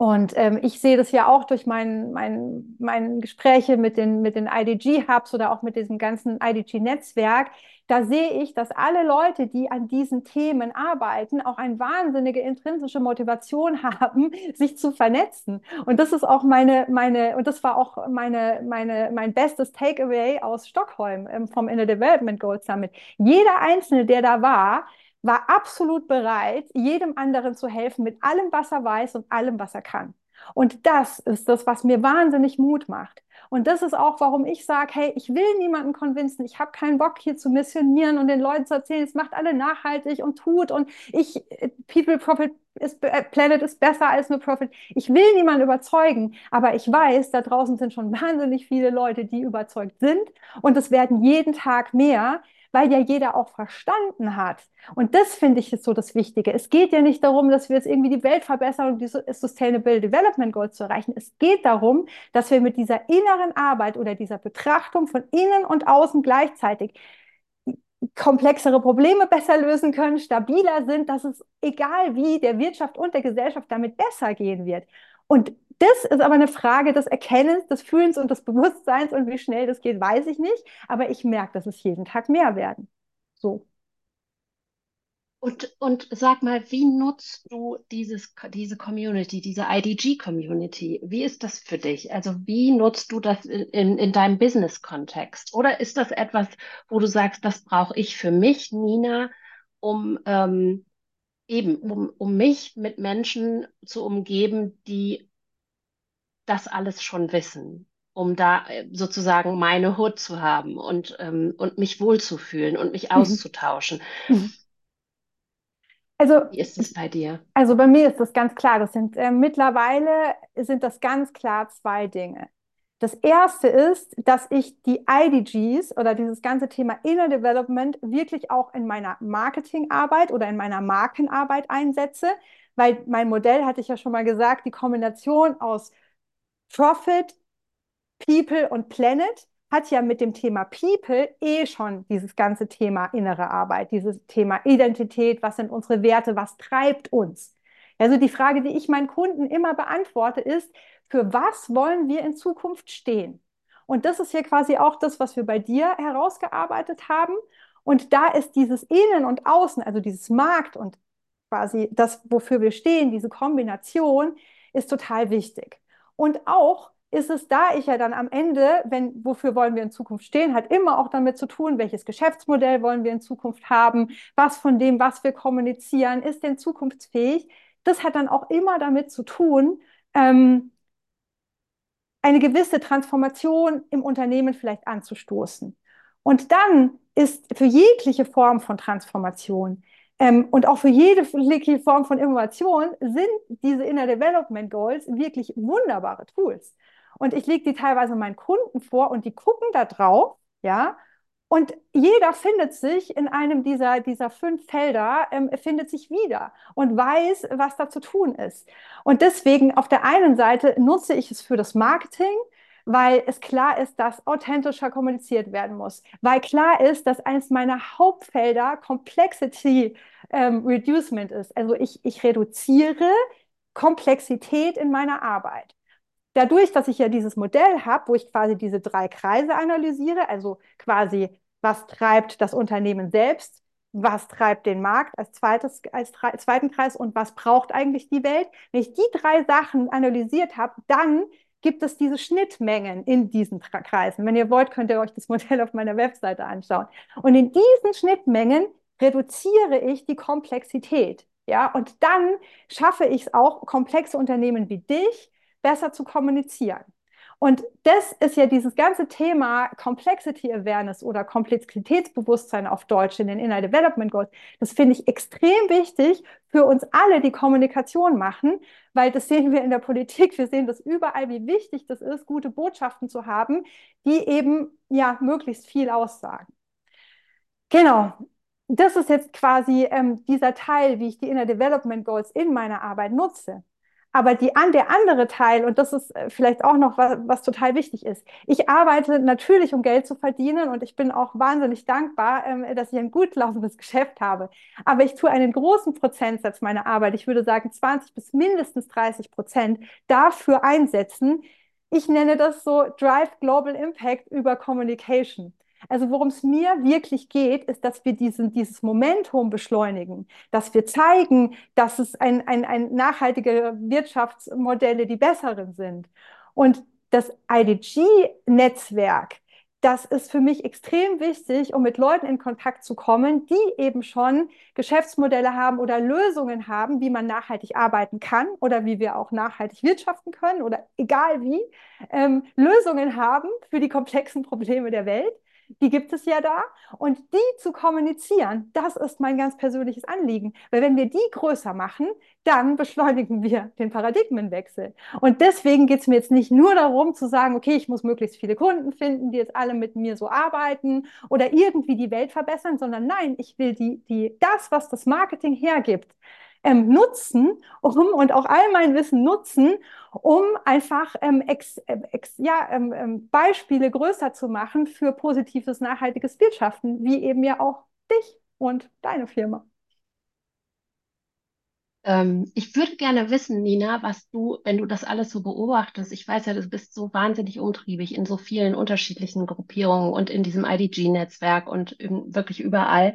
Und ähm, ich sehe das ja auch durch mein, mein, meine Gespräche mit den, mit den IDG-Hubs oder auch mit diesem ganzen IDG-Netzwerk. Da sehe ich, dass alle Leute, die an diesen Themen arbeiten, auch eine wahnsinnige intrinsische Motivation [laughs] haben, sich zu vernetzen. Und das ist auch meine, meine, und das war auch meine, meine, mein bestes Takeaway aus Stockholm ähm, vom Inner Development Gold Summit. Jeder Einzelne, der da war, war absolut bereit, jedem anderen zu helfen mit allem, was er weiß und allem, was er kann. Und das ist das, was mir wahnsinnig Mut macht. Und das ist auch, warum ich sage, hey, ich will niemanden konvinzen, ich habe keinen Bock hier zu missionieren und den Leuten zu erzählen, es macht alle nachhaltig und tut und ich, People Profit ist, äh, Planet ist besser als nur Profit. Ich will niemanden überzeugen, aber ich weiß, da draußen sind schon wahnsinnig viele Leute, die überzeugt sind und es werden jeden Tag mehr, weil ja jeder auch verstanden hat. Und das finde ich ist so das Wichtige. Es geht ja nicht darum, dass wir jetzt irgendwie die Welt verbessern und die Sustainable Development Goals zu erreichen. Es geht darum, dass wir mit dieser inneren Arbeit oder dieser Betrachtung von innen und außen gleichzeitig komplexere Probleme besser lösen können, stabiler sind, dass es egal wie der Wirtschaft und der Gesellschaft damit besser gehen wird. Und das ist aber eine Frage des Erkennens, des Fühlens und des Bewusstseins und wie schnell das geht, weiß ich nicht. Aber ich merke, dass es jeden Tag mehr werden. So. Und, und sag mal, wie nutzt du dieses, diese Community, diese IDG-Community? Wie ist das für dich? Also wie nutzt du das in, in, in deinem Business-Kontext? Oder ist das etwas, wo du sagst, das brauche ich für mich, Nina, um ähm, eben, um, um mich mit Menschen zu umgeben, die das alles schon wissen, um da äh, sozusagen meine Hut zu haben und, ähm, und mich wohlzufühlen und mich mhm. auszutauschen. Mhm. Also, Wie ist es bei dir? Also bei mir ist das ganz klar. Das sind äh, mittlerweile sind das ganz klar zwei Dinge. Das erste ist, dass ich die IDGs oder dieses ganze Thema Inner Development wirklich auch in meiner Marketingarbeit oder in meiner Markenarbeit einsetze, weil mein Modell, hatte ich ja schon mal gesagt, die Kombination aus Profit, People und Planet hat ja mit dem Thema People eh schon dieses ganze Thema innere Arbeit, dieses Thema Identität, was sind unsere Werte, was treibt uns. Also die Frage, die ich meinen Kunden immer beantworte, ist, für was wollen wir in Zukunft stehen? Und das ist hier quasi auch das, was wir bei dir herausgearbeitet haben. Und da ist dieses Innen und Außen, also dieses Markt und quasi das, wofür wir stehen, diese Kombination, ist total wichtig. Und auch ist es da ich ja dann am Ende, wenn, wofür wollen wir in Zukunft stehen, hat immer auch damit zu tun, welches Geschäftsmodell wollen wir in Zukunft haben, was von dem, was wir kommunizieren, ist denn zukunftsfähig. Das hat dann auch immer damit zu tun, ähm, eine gewisse Transformation im Unternehmen vielleicht anzustoßen. Und dann ist für jegliche Form von Transformation ähm, und auch für jede Form von Innovation sind diese Inner Development Goals wirklich wunderbare Tools. Und ich lege die teilweise meinen Kunden vor und die gucken da drauf, ja. Und jeder findet sich in einem dieser, dieser fünf Felder, ähm, findet sich wieder und weiß, was da zu tun ist. Und deswegen auf der einen Seite nutze ich es für das Marketing, weil es klar ist, dass authentischer kommuniziert werden muss, weil klar ist, dass eines meiner Hauptfelder Complexity ähm, Reducement ist. Also ich, ich reduziere Komplexität in meiner Arbeit dadurch, dass ich ja dieses Modell habe, wo ich quasi diese drei Kreise analysiere, also quasi, was treibt das Unternehmen selbst, was treibt den Markt als, zweites, als zweiten Kreis und was braucht eigentlich die Welt. Wenn ich die drei Sachen analysiert habe, dann gibt es diese Schnittmengen in diesen Kreisen. Wenn ihr wollt, könnt ihr euch das Modell auf meiner Webseite anschauen. Und in diesen Schnittmengen reduziere ich die Komplexität. Ja, und dann schaffe ich es auch, komplexe Unternehmen wie dich besser zu kommunizieren. Und das ist ja dieses ganze Thema Complexity Awareness oder Komplexitätsbewusstsein auf Deutsch in den Inner Development Goals. Das finde ich extrem wichtig für uns alle, die Kommunikation machen, weil das sehen wir in der Politik. Wir sehen das überall, wie wichtig das ist, gute Botschaften zu haben, die eben ja möglichst viel aussagen. Genau. Das ist jetzt quasi ähm, dieser Teil, wie ich die Inner Development Goals in meiner Arbeit nutze. Aber die, der andere Teil, und das ist äh, vielleicht auch noch was, was total wichtig ist, ich arbeite natürlich, um Geld zu verdienen und ich bin auch wahnsinnig dankbar, ähm, dass ich ein gut laufendes Geschäft habe. Aber ich tue einen großen Prozentsatz meiner Arbeit, ich würde sagen 20 bis mindestens 30 Prozent, dafür einsetzen. Ich nenne das so Drive Global Impact über Communication. Also worum es mir wirklich geht, ist, dass wir diesen, dieses Momentum beschleunigen, dass wir zeigen, dass es ein, ein, ein nachhaltige Wirtschaftsmodelle die besseren sind. Und das IDG-Netzwerk, das ist für mich extrem wichtig, um mit Leuten in Kontakt zu kommen, die eben schon Geschäftsmodelle haben oder Lösungen haben, wie man nachhaltig arbeiten kann oder wie wir auch nachhaltig wirtschaften können oder egal wie, ähm, Lösungen haben für die komplexen Probleme der Welt die gibt es ja da. Und die zu kommunizieren, das ist mein ganz persönliches Anliegen. Weil wenn wir die größer machen, dann beschleunigen wir den Paradigmenwechsel. Und deswegen geht es mir jetzt nicht nur darum zu sagen, okay, ich muss möglichst viele Kunden finden, die jetzt alle mit mir so arbeiten oder irgendwie die Welt verbessern, sondern nein, ich will die, die, das, was das Marketing hergibt, ähm, nutzen, um und auch all mein Wissen nutzen, um einfach ähm, ex, äh, ex, ja, ähm, ähm, Beispiele größer zu machen für positives, nachhaltiges Wirtschaften, wie eben ja auch dich und deine Firma. Ähm, ich würde gerne wissen, Nina, was du, wenn du das alles so beobachtest, ich weiß ja, du bist so wahnsinnig umtriebig in so vielen unterschiedlichen Gruppierungen und in diesem IDG-Netzwerk und wirklich überall.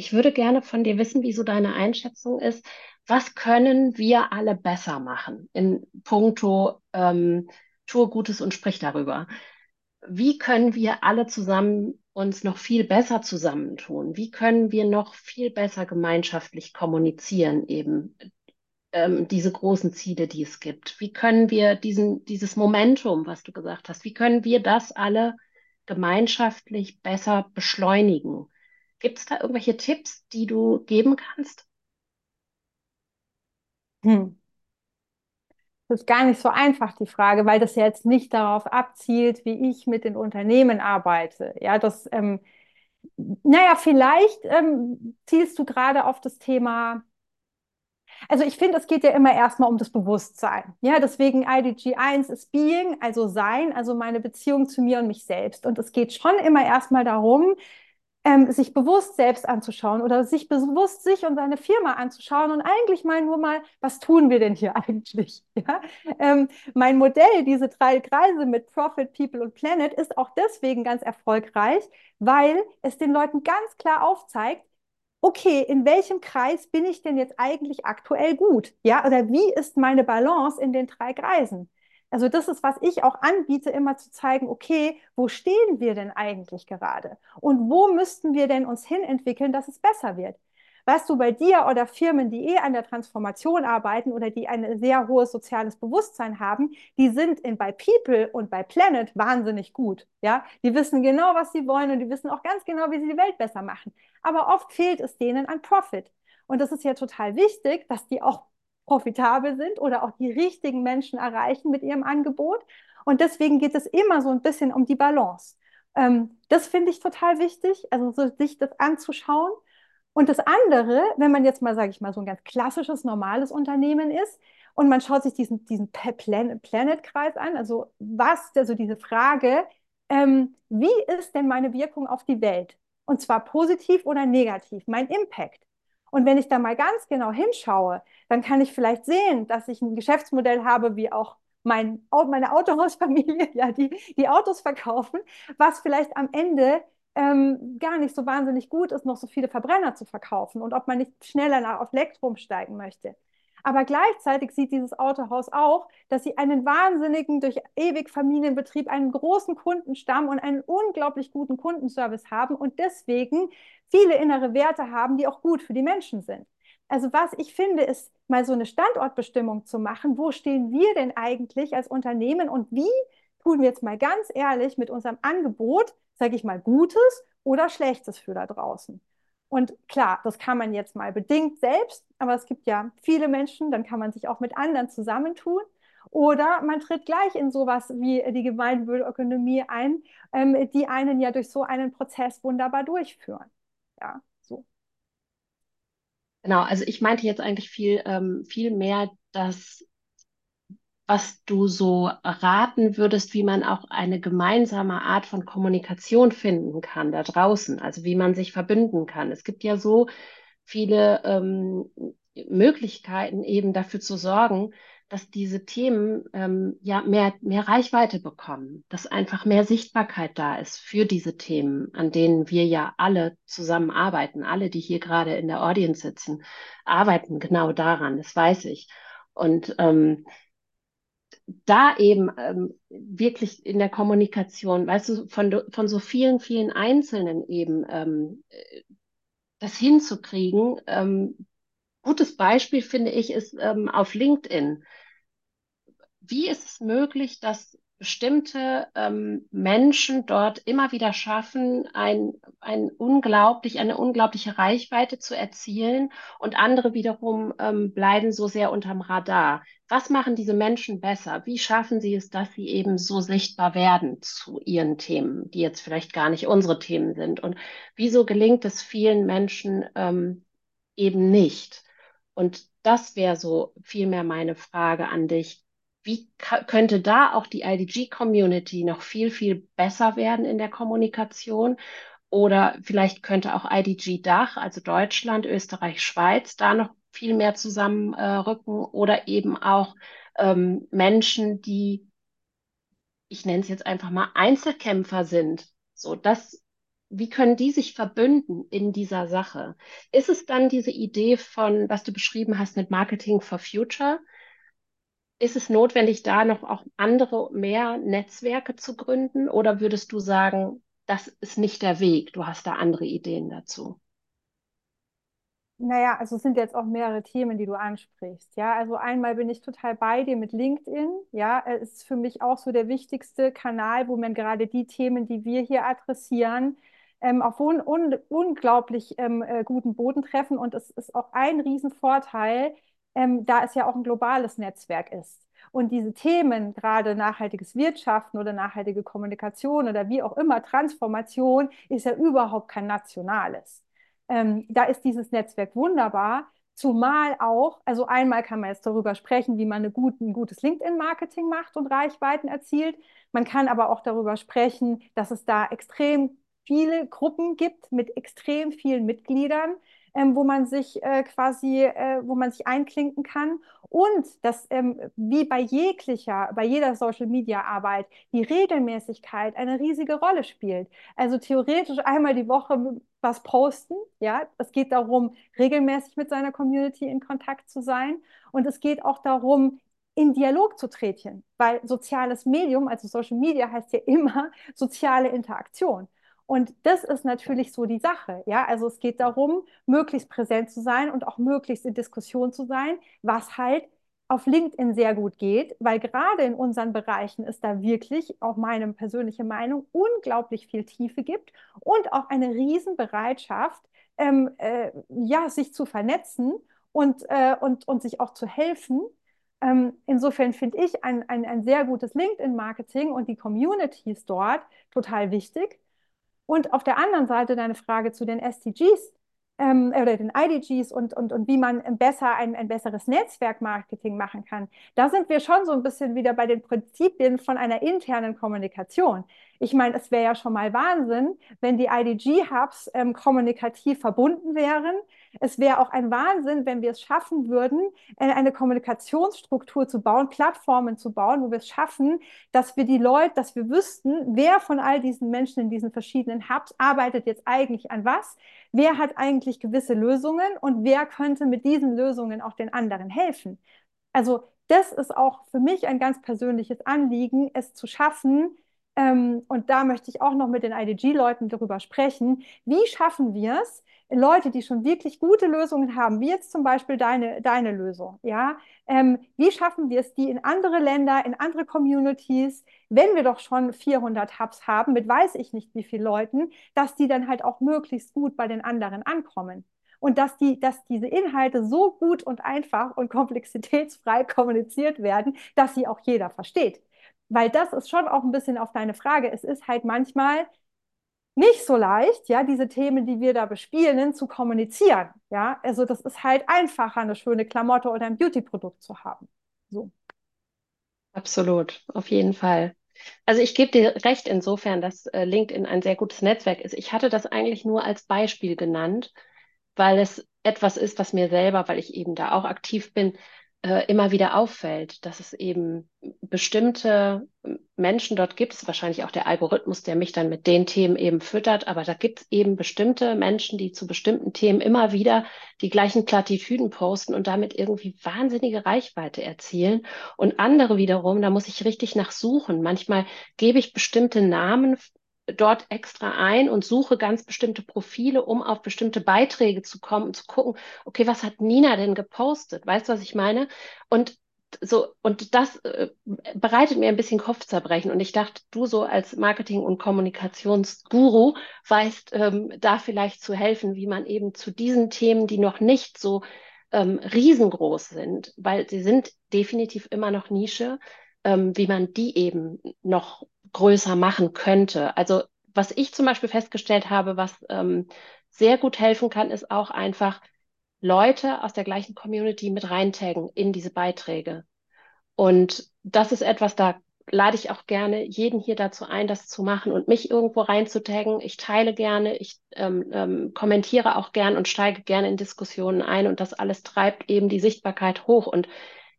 Ich würde gerne von dir wissen, wie so deine Einschätzung ist. Was können wir alle besser machen in puncto ähm, tue Gutes und sprich darüber? Wie können wir alle zusammen uns noch viel besser zusammentun? Wie können wir noch viel besser gemeinschaftlich kommunizieren, eben ähm, diese großen Ziele, die es gibt? Wie können wir diesen, dieses Momentum, was du gesagt hast, wie können wir das alle gemeinschaftlich besser beschleunigen? Gibt es da irgendwelche Tipps, die du geben kannst? Hm. Das ist gar nicht so einfach, die Frage, weil das ja jetzt nicht darauf abzielt, wie ich mit den Unternehmen arbeite. Ja, das, ähm, naja, vielleicht ähm, zielst du gerade auf das Thema. Also ich finde, es geht ja immer erstmal um das Bewusstsein. Ja, deswegen IDG 1 ist Being, also Sein, also meine Beziehung zu mir und mich selbst. Und es geht schon immer erstmal darum, ähm, sich bewusst selbst anzuschauen oder sich bewusst sich und seine Firma anzuschauen und eigentlich mal nur mal, was tun wir denn hier [laughs] eigentlich? Ja? Ähm, mein Modell, diese drei Kreise mit Profit, People und Planet, ist auch deswegen ganz erfolgreich, weil es den Leuten ganz klar aufzeigt, okay, in welchem Kreis bin ich denn jetzt eigentlich aktuell gut? Ja, oder wie ist meine Balance in den drei Kreisen? Also das ist, was ich auch anbiete, immer zu zeigen, okay, wo stehen wir denn eigentlich gerade? Und wo müssten wir denn uns hin entwickeln, dass es besser wird? Weißt du, bei dir oder Firmen, die eh an der Transformation arbeiten oder die ein sehr hohes soziales Bewusstsein haben, die sind in, bei People und bei Planet wahnsinnig gut. Ja, die wissen genau, was sie wollen und die wissen auch ganz genau, wie sie die Welt besser machen. Aber oft fehlt es denen an Profit. Und das ist ja total wichtig, dass die auch profitabel sind oder auch die richtigen Menschen erreichen mit ihrem Angebot. Und deswegen geht es immer so ein bisschen um die Balance. Ähm, das finde ich total wichtig, also so, sich das anzuschauen. Und das andere, wenn man jetzt mal, sage ich mal, so ein ganz klassisches, normales Unternehmen ist und man schaut sich diesen, diesen Planet-Kreis an, also was, also diese Frage, ähm, wie ist denn meine Wirkung auf die Welt? Und zwar positiv oder negativ, mein Impact. Und wenn ich da mal ganz genau hinschaue, dann kann ich vielleicht sehen, dass ich ein Geschäftsmodell habe, wie auch mein, meine Autohausfamilie, [laughs] ja, die, die Autos verkaufen, was vielleicht am Ende ähm, gar nicht so wahnsinnig gut ist, noch so viele Verbrenner zu verkaufen und ob man nicht schneller auf Elektro umsteigen möchte. Aber gleichzeitig sieht dieses Autohaus auch, dass sie einen wahnsinnigen, durch ewig Familienbetrieb, einen großen Kundenstamm und einen unglaublich guten Kundenservice haben und deswegen viele innere Werte haben, die auch gut für die Menschen sind. Also was ich finde, ist mal so eine Standortbestimmung zu machen. Wo stehen wir denn eigentlich als Unternehmen und wie tun wir jetzt mal ganz ehrlich mit unserem Angebot, sage ich mal, Gutes oder Schlechtes für da draußen? Und klar, das kann man jetzt mal bedingt selbst, aber es gibt ja viele Menschen, dann kann man sich auch mit anderen zusammentun. Oder man tritt gleich in sowas wie die Gemeinwohlökonomie ein, ähm, die einen ja durch so einen Prozess wunderbar durchführen. Ja, so. Genau, also ich meinte jetzt eigentlich viel, ähm, viel mehr, dass was du so raten würdest, wie man auch eine gemeinsame Art von Kommunikation finden kann da draußen, also wie man sich verbünden kann. Es gibt ja so viele ähm, Möglichkeiten, eben dafür zu sorgen, dass diese Themen ähm, ja mehr, mehr Reichweite bekommen, dass einfach mehr Sichtbarkeit da ist für diese Themen, an denen wir ja alle zusammenarbeiten. Alle, die hier gerade in der Audience sitzen, arbeiten genau daran, das weiß ich. Und ähm, da eben ähm, wirklich in der Kommunikation, weißt du, von, von so vielen, vielen Einzelnen eben ähm, das hinzukriegen. Ähm, gutes Beispiel finde ich ist ähm, auf LinkedIn. Wie ist es möglich, dass bestimmte ähm, Menschen dort immer wieder schaffen, ein, ein unglaublich, eine unglaubliche Reichweite zu erzielen und andere wiederum ähm, bleiben so sehr unterm Radar. Was machen diese Menschen besser? Wie schaffen sie es, dass sie eben so sichtbar werden zu ihren Themen, die jetzt vielleicht gar nicht unsere Themen sind? Und wieso gelingt es vielen Menschen ähm, eben nicht? Und das wäre so vielmehr meine Frage an dich wie könnte da auch die IDG-Community noch viel, viel besser werden in der Kommunikation? Oder vielleicht könnte auch IDG Dach, also Deutschland, Österreich, Schweiz, da noch viel mehr zusammenrücken äh, oder eben auch ähm, Menschen, die, ich nenne es jetzt einfach mal Einzelkämpfer sind. So, das, wie können die sich verbünden in dieser Sache? Ist es dann diese Idee von, was du beschrieben hast mit Marketing for Future? Ist es notwendig, da noch auch andere, mehr Netzwerke zu gründen? Oder würdest du sagen, das ist nicht der Weg? Du hast da andere Ideen dazu? Naja, also es sind jetzt auch mehrere Themen, die du ansprichst. Ja, also einmal bin ich total bei dir mit LinkedIn. Ja, es ist für mich auch so der wichtigste Kanal, wo man gerade die Themen, die wir hier adressieren, ähm, auf un un unglaublich ähm, äh, guten Boden treffen. Und es ist auch ein Riesenvorteil, ähm, da es ja auch ein globales Netzwerk ist. Und diese Themen, gerade nachhaltiges Wirtschaften oder nachhaltige Kommunikation oder wie auch immer, Transformation, ist ja überhaupt kein nationales. Ähm, da ist dieses Netzwerk wunderbar. Zumal auch, also einmal kann man jetzt darüber sprechen, wie man eine gut, ein gutes LinkedIn-Marketing macht und Reichweiten erzielt. Man kann aber auch darüber sprechen, dass es da extrem viele Gruppen gibt mit extrem vielen Mitgliedern, ähm, wo man sich äh, quasi, äh, wo man sich einklinken kann. Und dass ähm, wie bei jeglicher, bei jeder Social Media Arbeit die Regelmäßigkeit eine riesige Rolle spielt. Also theoretisch einmal die Woche was posten, ja. Es geht darum, regelmäßig mit seiner Community in Kontakt zu sein. Und es geht auch darum, in Dialog zu treten, weil soziales Medium, also Social Media heißt ja immer [laughs] soziale Interaktion. Und das ist natürlich so die Sache. Ja, also es geht darum, möglichst präsent zu sein und auch möglichst in Diskussion zu sein, was halt auf LinkedIn sehr gut geht, weil gerade in unseren Bereichen es da wirklich, auch meine persönliche Meinung, unglaublich viel Tiefe gibt und auch eine Riesenbereitschaft, ähm, äh, ja, sich zu vernetzen und, äh, und, und sich auch zu helfen. Ähm, insofern finde ich ein, ein, ein sehr gutes LinkedIn-Marketing und die Communities dort total wichtig. Und auf der anderen Seite deine Frage zu den SDGs ähm, oder den IDGs und, und, und wie man besser ein, ein besseres Netzwerkmarketing machen kann. Da sind wir schon so ein bisschen wieder bei den Prinzipien von einer internen Kommunikation. Ich meine, es wäre ja schon mal Wahnsinn, wenn die IDG-Hubs ähm, kommunikativ verbunden wären. Es wäre auch ein Wahnsinn, wenn wir es schaffen würden, eine Kommunikationsstruktur zu bauen, Plattformen zu bauen, wo wir es schaffen, dass wir die Leute, dass wir wüssten, wer von all diesen Menschen in diesen verschiedenen Hubs arbeitet jetzt eigentlich an was, wer hat eigentlich gewisse Lösungen und wer könnte mit diesen Lösungen auch den anderen helfen. Also das ist auch für mich ein ganz persönliches Anliegen, es zu schaffen, ähm, und da möchte ich auch noch mit den IDG-Leuten darüber sprechen. Wie schaffen wir es, Leute, die schon wirklich gute Lösungen haben, wie jetzt zum Beispiel deine, deine Lösung, ja, ähm, wie schaffen wir es, die in andere Länder, in andere Communities, wenn wir doch schon 400 Hubs haben, mit weiß ich nicht wie vielen Leuten, dass die dann halt auch möglichst gut bei den anderen ankommen. Und dass, die, dass diese Inhalte so gut und einfach und [laughs] komplexitätsfrei kommuniziert werden, dass sie auch jeder versteht weil das ist schon auch ein bisschen auf deine Frage. Es ist halt manchmal nicht so leicht, ja, diese Themen, die wir da bespielen, zu kommunizieren. Ja, also das ist halt einfacher, eine schöne Klamotte oder ein Beauty-Produkt zu haben. So. Absolut, auf jeden Fall. Also ich gebe dir recht insofern, dass äh, LinkedIn ein sehr gutes Netzwerk ist. Ich hatte das eigentlich nur als Beispiel genannt, weil es etwas ist, was mir selber, weil ich eben da auch aktiv bin, äh, immer wieder auffällt, dass es eben bestimmte Menschen dort gibt. Es ist wahrscheinlich auch der Algorithmus, der mich dann mit den Themen eben füttert, aber da gibt es eben bestimmte Menschen, die zu bestimmten Themen immer wieder die gleichen Plattitüden posten und damit irgendwie wahnsinnige Reichweite erzielen. Und andere wiederum, da muss ich richtig nach suchen. Manchmal gebe ich bestimmte Namen dort extra ein und suche ganz bestimmte Profile, um auf bestimmte Beiträge zu kommen und zu gucken, okay, was hat Nina denn gepostet? Weißt du, was ich meine? Und so, und das äh, bereitet mir ein bisschen Kopfzerbrechen. Und ich dachte, du so als Marketing- und Kommunikationsguru weißt ähm, da vielleicht zu helfen, wie man eben zu diesen Themen, die noch nicht so ähm, riesengroß sind, weil sie sind definitiv immer noch Nische, ähm, wie man die eben noch größer machen könnte. Also was ich zum Beispiel festgestellt habe, was ähm, sehr gut helfen kann, ist auch einfach Leute aus der gleichen Community mit reintaggen in diese Beiträge. Und das ist etwas, da lade ich auch gerne jeden hier dazu ein, das zu machen und mich irgendwo reinzutaggen. Ich teile gerne, ich ähm, ähm, kommentiere auch gern und steige gerne in Diskussionen ein und das alles treibt eben die Sichtbarkeit hoch. Und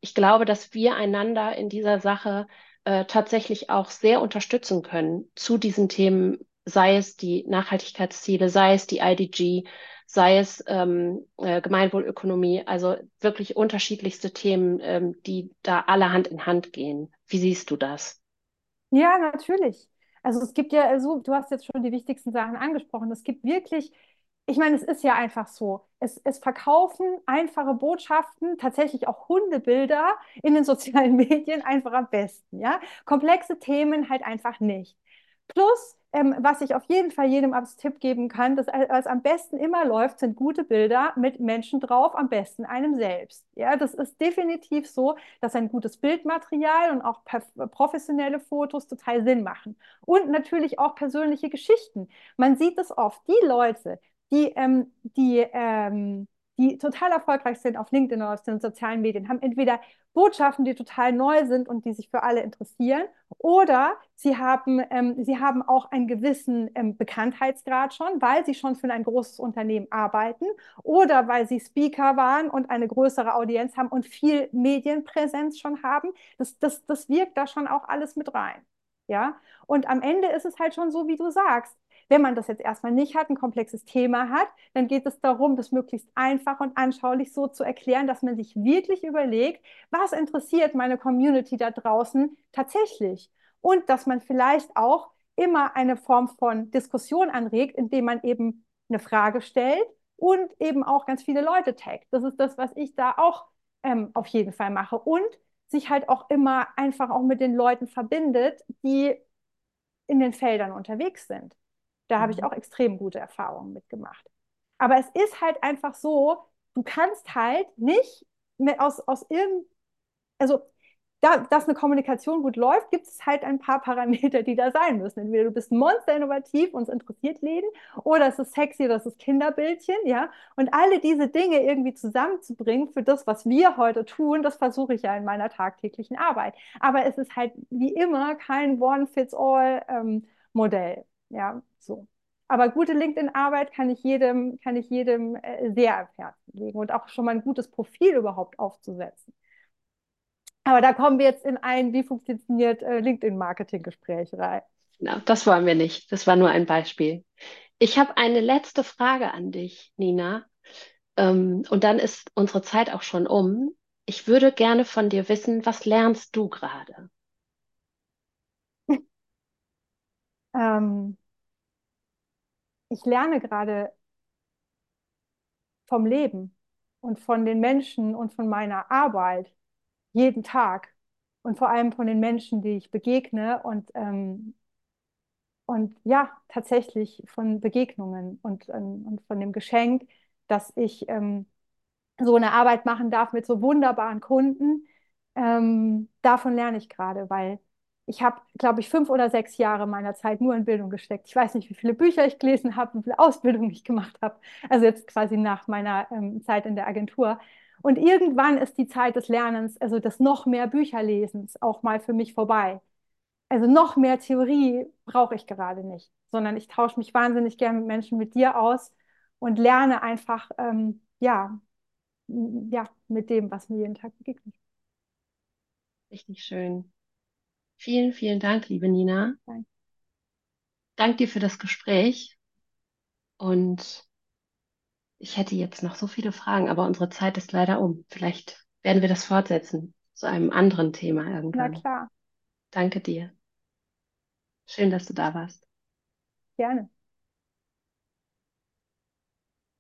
ich glaube, dass wir einander in dieser Sache äh, tatsächlich auch sehr unterstützen können zu diesen Themen, sei es die Nachhaltigkeitsziele, sei es die IDG, sei es ähm, äh, Gemeinwohlökonomie, also wirklich unterschiedlichste Themen, ähm, die da alle Hand in Hand gehen. Wie siehst du das? Ja, natürlich. Also es gibt ja so, du hast jetzt schon die wichtigsten Sachen angesprochen. Es gibt wirklich, ich meine, es ist ja einfach so. Es, es verkaufen einfache Botschaften, tatsächlich auch Hundebilder in den [laughs] sozialen Medien einfach am besten. Ja? Komplexe Themen halt einfach nicht. Plus, ähm, was ich auf jeden Fall jedem als Tipp geben kann, dass was am besten immer läuft, sind gute Bilder mit Menschen drauf, am besten einem selbst. Ja, das ist definitiv so, dass ein gutes Bildmaterial und auch professionelle Fotos total Sinn machen. Und natürlich auch persönliche Geschichten. Man sieht es oft, die Leute, die, ähm, die ähm, die total erfolgreich sind auf LinkedIn oder auf den sozialen Medien, haben entweder Botschaften, die total neu sind und die sich für alle interessieren, oder sie haben, ähm, sie haben auch einen gewissen ähm, Bekanntheitsgrad schon, weil sie schon für ein großes Unternehmen arbeiten oder weil sie Speaker waren und eine größere Audienz haben und viel Medienpräsenz schon haben. Das, das, das wirkt da schon auch alles mit rein. Ja, und am Ende ist es halt schon so, wie du sagst. Wenn man das jetzt erstmal nicht hat, ein komplexes Thema hat, dann geht es darum, das möglichst einfach und anschaulich so zu erklären, dass man sich wirklich überlegt, was interessiert meine Community da draußen tatsächlich. Und dass man vielleicht auch immer eine Form von Diskussion anregt, indem man eben eine Frage stellt und eben auch ganz viele Leute taggt. Das ist das, was ich da auch ähm, auf jeden Fall mache. Und sich halt auch immer einfach auch mit den Leuten verbindet, die in den Feldern unterwegs sind. Da habe ich mhm. auch extrem gute Erfahrungen mitgemacht. Aber es ist halt einfach so, du kannst halt nicht mit aus, aus irgendeinem, also da, dass eine Kommunikation gut läuft, gibt es halt ein paar Parameter, die da sein müssen. Entweder du bist monster innovativ, uns interessiert Läden, oder es ist sexy, oder es ist Kinderbildchen, ja. Und alle diese Dinge irgendwie zusammenzubringen für das, was wir heute tun, das versuche ich ja in meiner tagtäglichen Arbeit. Aber es ist halt wie immer kein One-Fits-All-Modell. Ähm, ja, so. Aber gute LinkedIn-Arbeit kann ich jedem, kann ich jedem äh, sehr ans legen und auch schon mal ein gutes Profil überhaupt aufzusetzen. Aber da kommen wir jetzt in ein, wie funktioniert äh, LinkedIn-Marketing-Gespräch rein. Genau, das wollen wir nicht. Das war nur ein Beispiel. Ich habe eine letzte Frage an dich, Nina. Ähm, und dann ist unsere Zeit auch schon um. Ich würde gerne von dir wissen, was lernst du gerade? Ähm, ich lerne gerade vom Leben und von den Menschen und von meiner Arbeit jeden Tag und vor allem von den Menschen, die ich begegne und, ähm, und ja, tatsächlich von Begegnungen und, ähm, und von dem Geschenk, dass ich ähm, so eine Arbeit machen darf mit so wunderbaren Kunden. Ähm, davon lerne ich gerade, weil ich habe, glaube ich, fünf oder sechs Jahre meiner Zeit nur in Bildung gesteckt. Ich weiß nicht, wie viele Bücher ich gelesen habe, wie viele Ausbildungen ich gemacht habe. Also jetzt quasi nach meiner ähm, Zeit in der Agentur. Und irgendwann ist die Zeit des Lernens, also des noch mehr Bücherlesens, auch mal für mich vorbei. Also noch mehr Theorie brauche ich gerade nicht, sondern ich tausche mich wahnsinnig gern mit Menschen mit dir aus und lerne einfach, ähm, ja, ja, mit dem, was mir jeden Tag begegnet. Richtig schön. Vielen, vielen Dank, liebe Nina. Danke. Dank dir für das Gespräch. Und ich hätte jetzt noch so viele Fragen, aber unsere Zeit ist leider um. Vielleicht werden wir das fortsetzen zu einem anderen Thema irgendwann. Na klar. Danke dir. Schön, dass du da warst. Gerne.